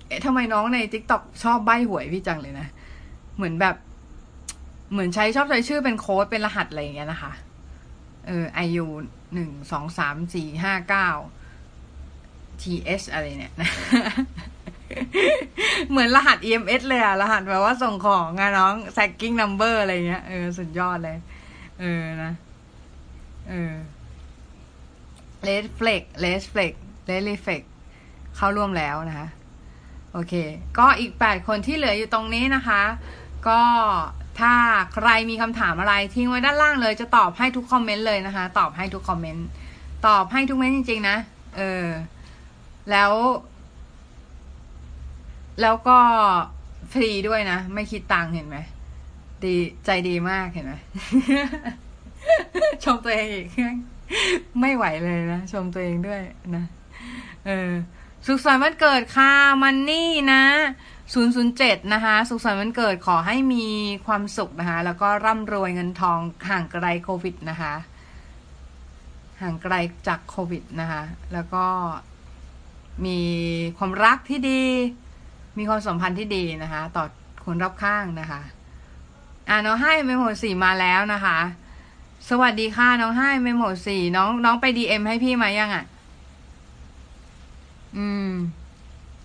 S3: เอ๊ะทำไมน้องใน TikTok ชอบใบหวยพี่จังเลยนะ เหมือนแบบ เหมือนใช้ชอบใช้ชื่อเป็นโค้ดเป็นรหัสอะไรอย่างเงี้ยนะคะ เออไอยูหนึ่งสองสามสี่ห้าเก้า TS อะไรเนี่ยนะ เหมือนรหัส EMS เลยอะรหัสแบบว่าส่งของอะน้อง tracking number อะไรเงี้ย เออ สุดยอดเลย เออนะ เออ Red Flex Red Flex Red Reflex เข้าร่วมแล้วนะคะ โอเค ก็อีกแปดคนที่เหลืออยู่ตรงนี้นะคะ ก็ถ้าใครมีคำถามอะไรทิ้งไว้ด้านล่างเลยจะตอบให้ทุกคอมเมนต์เลยนะคะ ตอบให้ทุกคอมเมนต์ ตอบให้ทุกเมนต์จริง ๆ นะ เออ แล้ว แล้วก็ฟรีด้วยนะ ไม่คิดตังค์เห็นไหมดีใจดีมากเห็นไหมชมตัวเองอีกไม่ไหวเลยนะ ชมตัวเองด้วยนะเออสุขสันต์วันเกิดค่ะมันนี่นะ007 นะคะ สุขสันต์วันเกิดขอให้มีความสุขนะคะ แล้วก็ร่ำรวยเงินทองห่างไกลโควิดนะคะ ห่างไกลจากโควิดนะคะ แล้วก็มีความรักที่ดี มีความสัมพันธ์ที่ดีนะคะ ต่อคนรอบข้างนะคะ อ่าน้องให้เมโมสี่มาแล้วนะคะ สวัสดีค่ะน้องให้เมโมสี่น้องน้องไป DM ให้พี่มายังอะ อืม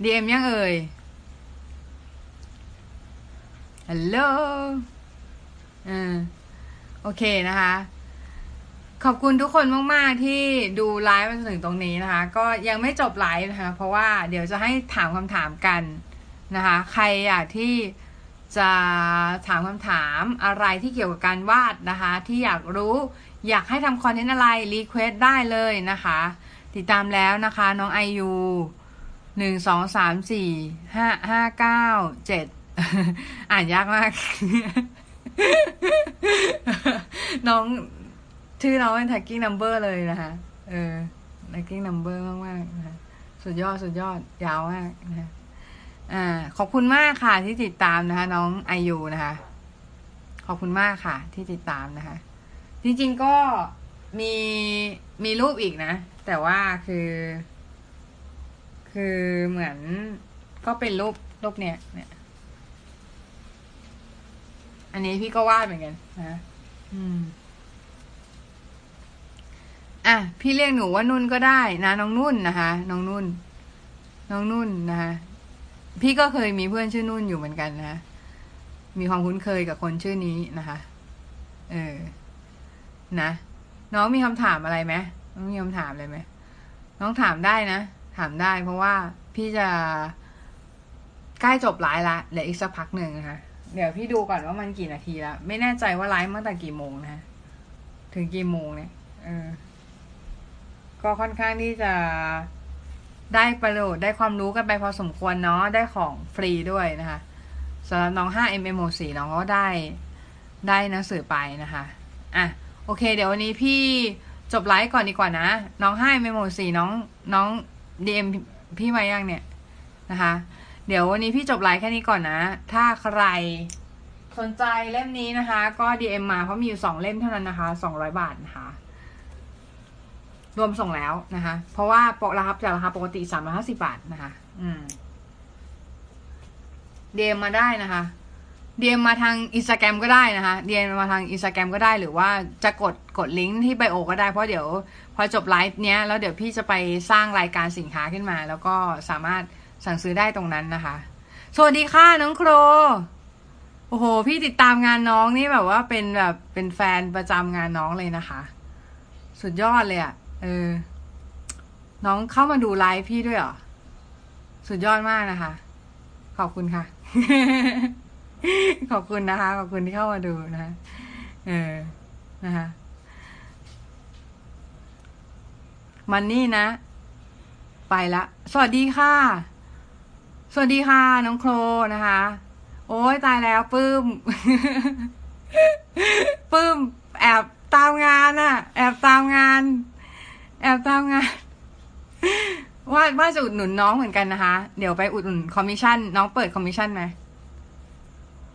S3: DM ยังเอ่ยฮัลโหลอ่าโอเคนะคะขอบคุณทุกคนมาก ๆ ที่ดูไลฟ์มาถึงตรงนี้นะคะ ก็ยังไม่จบไลฟ์นะคะ เพราะว่าเดี๋ยวจะให้ถามคำถามกัน นะคะใครอยากที่จะถามคำถามอะไรที่เกี่ยวกับการวาดนะคะที่อยากรู้อยากให้ทำคอนเทนต์อะไร request ได้เลยนะคะ ติดตามแล้วนะคะน้องไอยูหนึ่งสองสามสี่ห้าห้าเก้าเจ็ดอ่านยากมาก น้องชื่อน้องเป็น tagging number เลยนะคะเออ tagging number มากมากนะคะสุดยอด สุดยอด ยาวมากนะคะ อ่า ขอบคุณมากค่ะ ที่ติดตามนะคะ น้องไอยูนะคะ ขอบคุณมากค่ะ ที่ติดตามนะคะ จริงๆก็มีมีรูปอีกนะ แต่ว่าคือ คือเหมือนก็เป็นรูปรูปเนี้ยเนี่ย อันนี้พี่ก็วาดเหมือนกันนะอืมอะพี่เรียกหนูว่านุ่นก็ได้นะ น้องนุ่นนะคะ น้องนุ่น น้องนุ่นนะคะ พี่ก็เคยมีเพื่อนชื่อนุ่นอยู่เหมือนกันนะ มีความคุ้นเคยกับคนชื่อนี้นะคะ เออ นะ น้องมีคำถามอะไรไหมน้องมีคำถามอะไรไหมน้องถามได้นะ ถามได้เพราะว่าพี่จะใกล้จบไลฟ์ละเหลืออีกสักพักหนึ่งนะคะ เดี๋ยวพี่ดูก่อนว่ามันกี่นาทีแล้วไม่แน่ใจว่าไลฟ์ตั้งแต่กี่โมงนะ ถึงกี่โมงเนี่ย เออ ก็ค่อนข้างที่จะ ได้ประโยชน์ได้ความรู้กันไปพอสมควรเนาะได้ของฟรีด้วยนะคะสำหรับน้อง 5 mm 4น้องก็ได้ได้หนังสือไปนะคะอะโอเค เดี๋ยววันนี้พี่จบไลฟ์ก่อนดีกว่านะ น้อง 5 mm 4น้องน้อง DM พี่มายังเนี่ยนะคะ เดี๋ยววันนี้พี่จบไลฟ์แค่นี้ก่อนนะ ถ้าใครสนใจเล่มนี้นะคะ ก็ DM มาเพราะมีอยู่สองเล่มเท่านั้นนะคะสองร้อยบาทนะคะ รวมส่งแล้วนะคะ เพราะว่าปกราคาจากราคาปกติสามร้อยห้าสิบาทนะคะ อืม DM มาได้นะคะ DM มมาทางอินสตาแกรมก็ได้นะคะ DM มาทางอินสตาแกรมก็ได้หรือว่าจะกดกดลิงก์ที่ไบโอก็ได้เพราะเดี๋ยว พอจบไลฟ์เนี้ยแล้วเดี๋ยวพี่จะไปสร้างรายการสินค้าขึ้นมา แล้วก็สามารถสั่งซื้อได้ตรงนั้นนะคะ สวัสดีค่ะน้องโคร โอ้โห พี่ติดตามงานน้องนี่แบบว่าเป็นแบบเป็นแฟนประจำงานน้องเลยนะคะ สุดยอดเลยอะ่ะ เออ น้องเข้ามาดูไลฟ์พี่ด้วยเหรอ สุดยอดมากนะคะ ขอบคุณค่ะ ขอบคุณนะคะ ขอบคุณที่เข้ามาดูนะ เออ นะคะ มันนี่นะ ไปละ สวัสดีค่ะ สวัสดีค่ะ น้องโครนะคะ โอ้ยตายแล้วปื้ม ปื้ม แอบตามงานอะแอบตามงาน แอบตามงานว่าว่าจะอุดหนุนน้องเหมือนกันนะคะ เดี๋ยวไปอุดหนุนคอมมิชชั่นน้องเปิดคอมมิชชั่นไหม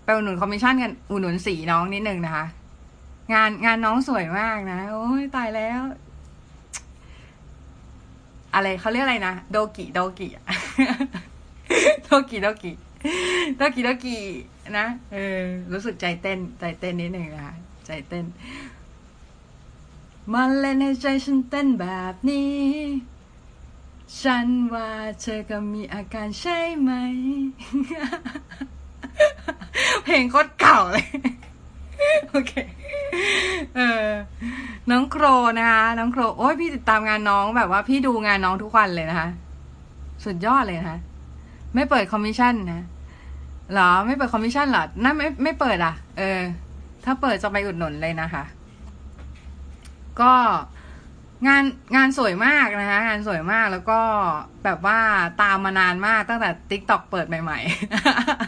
S3: ไปอุดหนุนคอมมิชชั่นกันอุดหนุนสีน้องนิดนึงนะคะ งานงานน้องสวยมากนะ โอ้ยตายแล้ว อะไรเขาเรียกอะไรนะโดกิโดกิโดกิโดกิโดกิโดกินะเออรู้สึกใจเต้น ใจเต้นนิดหนึ่งนะคะ ใจเต้น มันเล่นในใจฉันเต้นแบบนี้ ฉันว่าเธอก็มีอาการใช่ไหม เพลงโคตรเก่าเลย โอเค เออ น้องโครนะคะ น้องโคร โอ้ยพี่ติดตามงานน้องแบบว่าพี่ดูงานน้องทุกวันเลยนะคะ สุดยอดเลยนะคะไม่เปิดคอมมิชชั่นนะเหรอ ไม่เปิดคอมมิชชั่นหรอน่าไม่ไม่เปิดอะ เออ ถ้าเปิดจะไปอุดหนุนเลยนะคะ ก็งานงานสวยมากนะคะ งานสวยมากแล้วก็แบบว่าตามมานานมากตั้งแต่ TikTok เปิดใหม่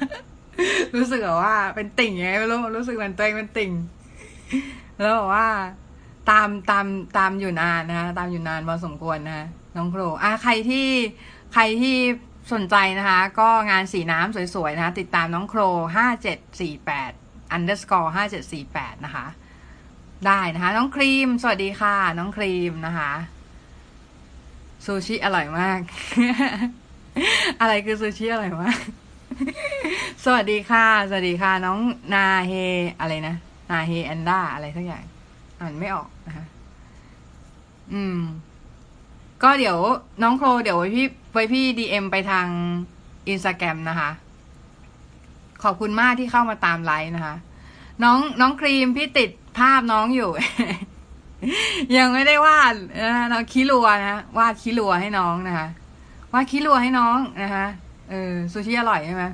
S3: ๆ รู้สึกว่าเป็นติ่งไงไม่รู้รู้สึกเหมือนตัวเองเป็นติ่ง แล้วบอกว่าตามตามตามอยู่นานนะคะตามอยู่นานพอสมควรนะคะน้องโครอะใครที่ใครที่สนใจนะคะ ก็งานสีน้ำสวยๆนะคะ ติดตามน้องโครห้าเจ็ดสี่แปด underscore ห้าเจ็ดสี่แปดนะคะ ได้นะคะ น้องครีม สวัสดีค่ะ น้องครีมนะคะซูชิอร่อยมาก อะไรคือซูชิอร่อยมาก สวัสดีค่ะ สวัสดีค่ะ น้องนาเฮ อะไรนะ นาเฮแอนด้าอะไรสักอย่างอ่านไม่ออกนะคะ อืม ก็เดี๋ยวน้องโครเดี๋ยวไว้พี่ไว้พี่ดีเอ็มไปทางอินสตาแกรมนะคะ ขอบคุณมากที่เข้ามาตามไลฟ์นะคะ น้องน้องครีมพี่ติด ภาพน้องอยู่ ยังไม่ได้วาดนะน้องคิรัวนะวาดคิรัวให้น้องนะคะวาดคิรัวให้น้องนะคะเออซูชิอร่อยใช่ไหม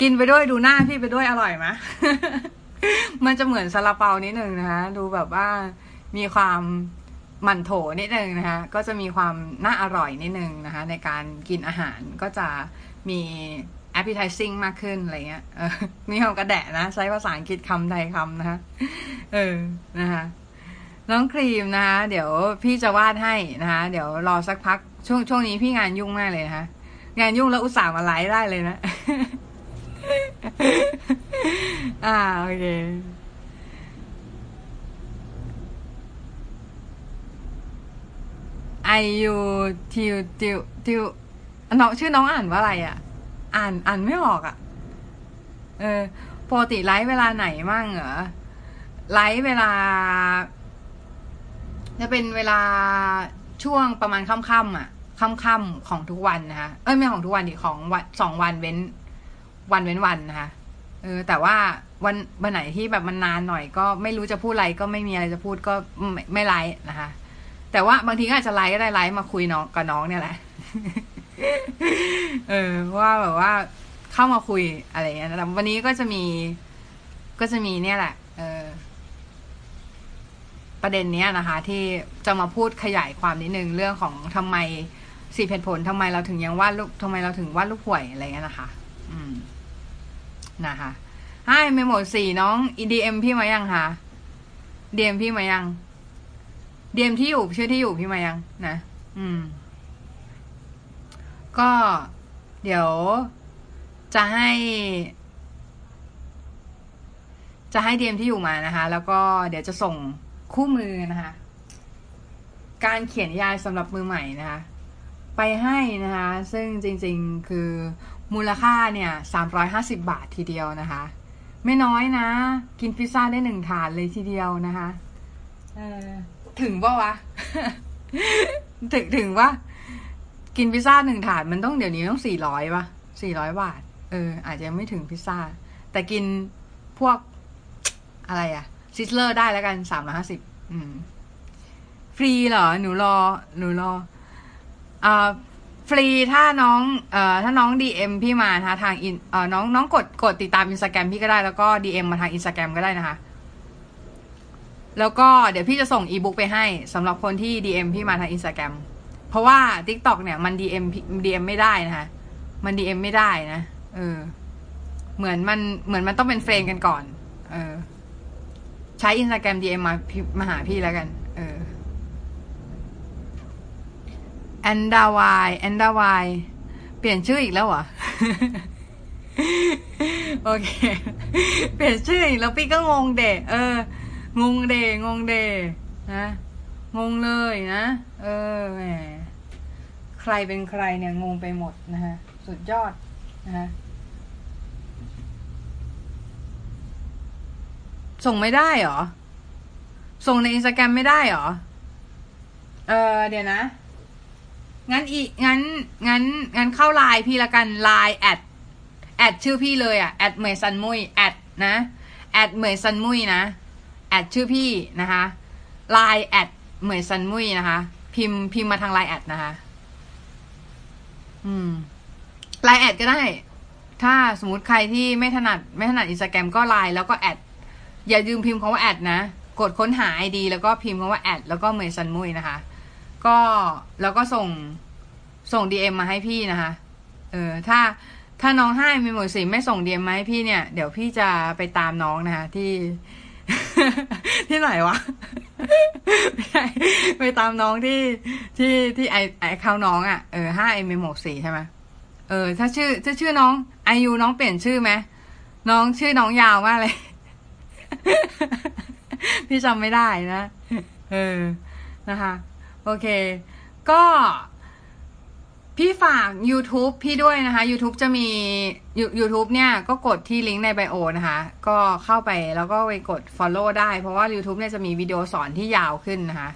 S3: กินไปด้วยดูหน้าพี่ไปด้วยอร่อยไหมมันจะเหมือนซาลาเปานิดนึงนะคะดูแบบว่ามีความหมั่นโถนิดนึงนะคะก็จะมีความน่าอร่อยนิดนึงนะคะ ในการกินอาหารก็จะมี appetizing มากขึ้นอะไรเงี้ย เออมีคำกระแดะนะ ใช้ภาษาอังกฤษคำไทยคำนะคะเออนะคะน้องครีมนะคะเดี๋ยวพี่จะวาดให้นะคะเดี๋ยวรอสักพักช่วงช่วงนี้พี่งานยุ่งมากเลยนะคะงานยุ่งแล้วอุตส่าห์มาไลฟ์ได้เลยนะ อ่าโอเคไอยูทิวทิวทิวน้องชื่อน้องอ่านว่าอะไรอะ่ะ อ่านอ่านไม่ออกอะ่ะ เออปกติไลฟ์เวลาไหนมั่งเหรอไลฟ์เวลา จะเป็นเวลาช่วงประมาณค่ำๆอะค่ำๆของทุกวันนะคะเอ้ยไม่ของทุกวันดิของวันสองวันเว้น วันเว้นวันนะคะเออ แต่ว่าวันวันไหนที่แบบมันนานหน่อยก็ไม่รู้จะพูดอะไรก็ไม่มีอะไรจะพูดก็ไม่ไม่ไลฟ์นะคะ แต่ว่าบางทีก็อาจจะไลฟ์ก็ได้ไลฟ์มาคุยน้องกับน้องเนี่ยแหละ เออว่าแบบว่าเข้ามาคุยอะไรอย่างเงี้ยแต่วันนี้ก็จะมี ก็จะมีเนี่ยแหละ เออ ประเด็นเนี้ยนะคะ ที่จะมาพูดขยายความนิดนึงเรื่องของทำไมสี่เหตุผลทำไมเราถึงยังวาดลูกทำไมเราถึงวาดลูกห่วยอะไรเงี้ยนะคะ อืม นะคะให้เมโมสี่น้องดีเอ็มพี่มายังคะดีเอ็มพี่มายังดีเอ็มที่อยู่ชื่อที่อยู่พี่มายัง นะ อืม ก็เดี๋ยวจะให้ จะให้ดีเอ็มที่อยู่มานะคะ แล้วก็เดี๋ยวจะส่งคู่มือนะคะ การเขียนนิยายสำหรับมือใหม่นะคะ ไปให้นะคะ ซึ่งจริงๆคือมูลค่าเนี่ยสามร้อยห้าสิบาททีเดียวนะคะ ไม่น้อยนะ กินพิซซ่าได้หนึ่งถาดเลยทีเดียวนะคะถึงปะวะ ถึงถึงว่า กินพิซซ่าหนึ่งถาดมันต้องเดี๋ยวนี้ต้องสี่ร้อยป่ะสี่ร้อยบาท เออ อาจจะไม่ถึงพิซซ่า แต่กินพวกอะไรอะ Sizzler ได้แล้วกันสามร้อยห้าสิบฟรีเหรอ หนูรอ หนูรออ่าฟรีถ้าน้องเอ่อถ้าน้อง DM พี่มานะคะทางอินเอ่อน้องน้องกดกดติดตามอินสตาแกรมพี่ก็ได้แล้วก็ DM มาทางอินสตาแกรมก็ได้นะคะ แล้วก็เดี๋ยวพี่จะส่งอีบุ๊กไปให้สำหรับคนที่ DM พี่มาทางอินสตาแกรม เพราะว่า TikTok เนี่ยมัน DM DM ไม่ได้นะคะมัน DM ไม่ได้นะเออ เหมือนมันเหมือนมันต้องเป็น friend กันก่อน เออ ใช้ Instagram DM มามาหาพี่แล้วกัน เออแอนดาวายแอนดาวายเปลี่ยนชื่ออีกแล้วเหรอโอเค เปลี่ยนชื่ออีกแล้วพี่ก็งงเดะเออ งงเดงงเดนะ งงเลยนะ เออแหม ใครเป็นใครเนี่ยงงไปหมดนะฮะ สุดยอดนะฮะ ส่งไม่ได้เหรอ ส่งในอินสตาแกรมไม่ได้เหรอ เออเดี๋ยวนะ งั้นอีงั้น งั้น งั้นเข้าไลน์พี่ละกัน Line at at ชื่อพี่เลยอะ at เหมยซันมุย at นะ at เหมยซันมุยนะ at ชื่อพี่นะคะ Line at เหมยซันมุยนะคะ พิมพ์พิมพ์มาทาง Line at นะคะ อืม Line at ก็ได้ ถ้าสมมติใครที่ไม่ถนัด ไม่ถนัดอินสตาแกรมก็ไลน์แล้วก็ at อย่าลืมพิมพ์คำว่า at นะ กดค้นหา ID แล้วก็พิมพ์คำว่า at แล้วก็เหมยซันมุยนะคะ ก็แล้วก็ส่งส่งดีเอ็มมาให้พี่นะคะ เออ ถ้าถ้าน้องให้มีหมดสิไม่ส่งดีเอ็มมาให้พี่เนี่ย เดี๋ยวพี่จะไปตามน้องนะคะ ที่ ที่ไหนวะ ไปตามน้องที่ที่ที่ไอไอเขาน้องอะ่ะเออห้าเอ็มหกสี่ใช่ไหมเออ ถ้าชื่อถ้าชื่อน้องไอยูน้องเปลี่ยนชื่อไหมน้องชื่อน้องยาวมากเลย พี่จำไม่ได้นะ เออนะคะ โอเค ก็ พี่ฝาก YouTube พี่ด้วยนะคะ YouTube จะมี YouTube เนี่ย ก็กดที่ลิงก์ในไบโอนะคะ ก็เข้าไปแล้วก็ไปกด Follow ได้ เพราะว่า YouTube เนี่ยจะมีวิดีโอสอนที่ยาวขึ้นนะคะ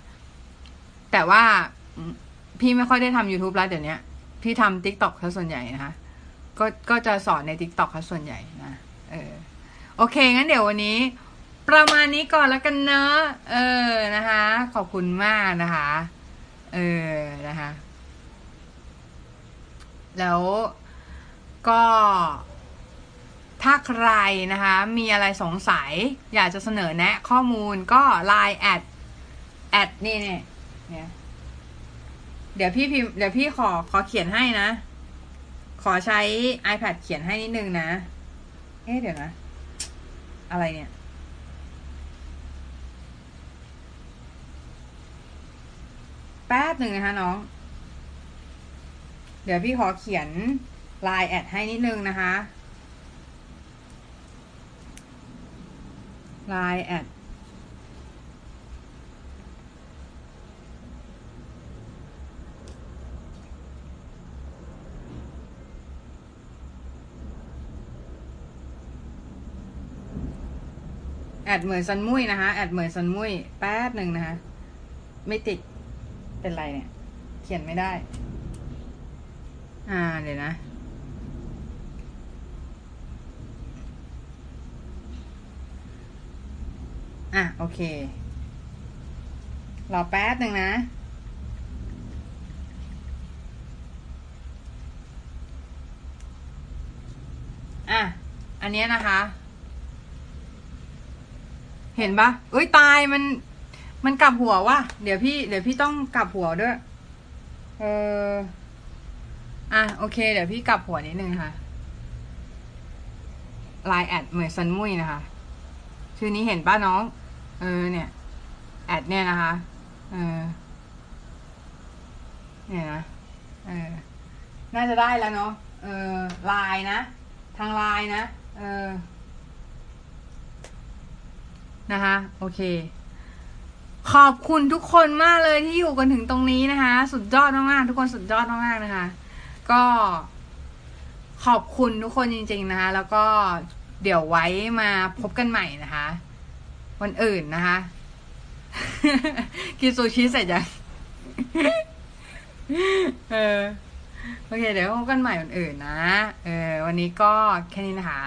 S3: แต่ว่าพี่ไม่ค่อยได้ทำ YouTube แล้วเดี๋ยวนี้พี่ทำ TikTok ซะส่วนใหญ่นะคะ ก็ก็จะสอนใน TikTok ซะส่วนใหญ่นะ เออ โอเค งั้นเดี๋ยววันนี้ ประมาณนี้ก่อนแล้วกันเนอะเออนะคะ ขอบคุณมากนะคะ เออนะคะ แล้วก็ถ้าใครนะคะ มีอะไรสงสัย อยากจะเสนอแนะข้อมูลก็ Line แอดแอดนี่เนี่ยเนี่ยเดี๋ยวพี่พิมพ์เดี๋ยวพี่ขอขอเขียนให้นะ ขอใช้ iPad เขียนให้นิดนึงนะ เอ๊ะเดี๋ยวนะ อะไรเนี่ยแป๊บหนึ่งนะคะน้อง เดี๋ยวพี่ขอเขียนลายแอดให้นิดนึงนะคะลายแอดแอดเหมือนซันมุยนะคะแอดเหมือนซันมุยแป๊บหนึ่งนะคะ ไม่ติดเป็นไรเนี่ย เขียนไม่ได้ อ่าเดี๋ยวนะอะโอเค รอแป๊บหนึ่งนะอะ อันนี้นะคะ เห็นปะเอ้ยตายมัน มันกลับหัวว่ะ เดี๋ยวพี่ เดี๋ยวพี่ต้องกลับหัวด้วย เออ อะโอเค เดี๋ยวพี่กลับหัวนิดนึงค่ะ Line at เหมยซันมุยนะคะ ชื่อนี้เห็นปะน้อง เออเนี่ย at เนี่ยนะคะ เออ เนี่ยนะ เออ น่าจะได้แล้วเนาะ เออไลน์นะ ทางไลน์นะ เออ นะคะ โอเค ขอบคุณทุกคนมากเลยที่อยู่กันถึงตรงนี้นะคะ สุดยอดมากๆทุกคนสุดยอดมากๆนะคะ ก็ขอบคุณทุกคนจริง ๆ นะคะ แล้วก็เดี๋ยวไว้มาพบกันใหม่นะคะ วันอื่นนะคะ กินซูชิเสร็จยังเออ โอเค เดี๋ยวพบกันใหม่วันอื่นนะ เออ วันนี้ก็แค่นี้นะคะ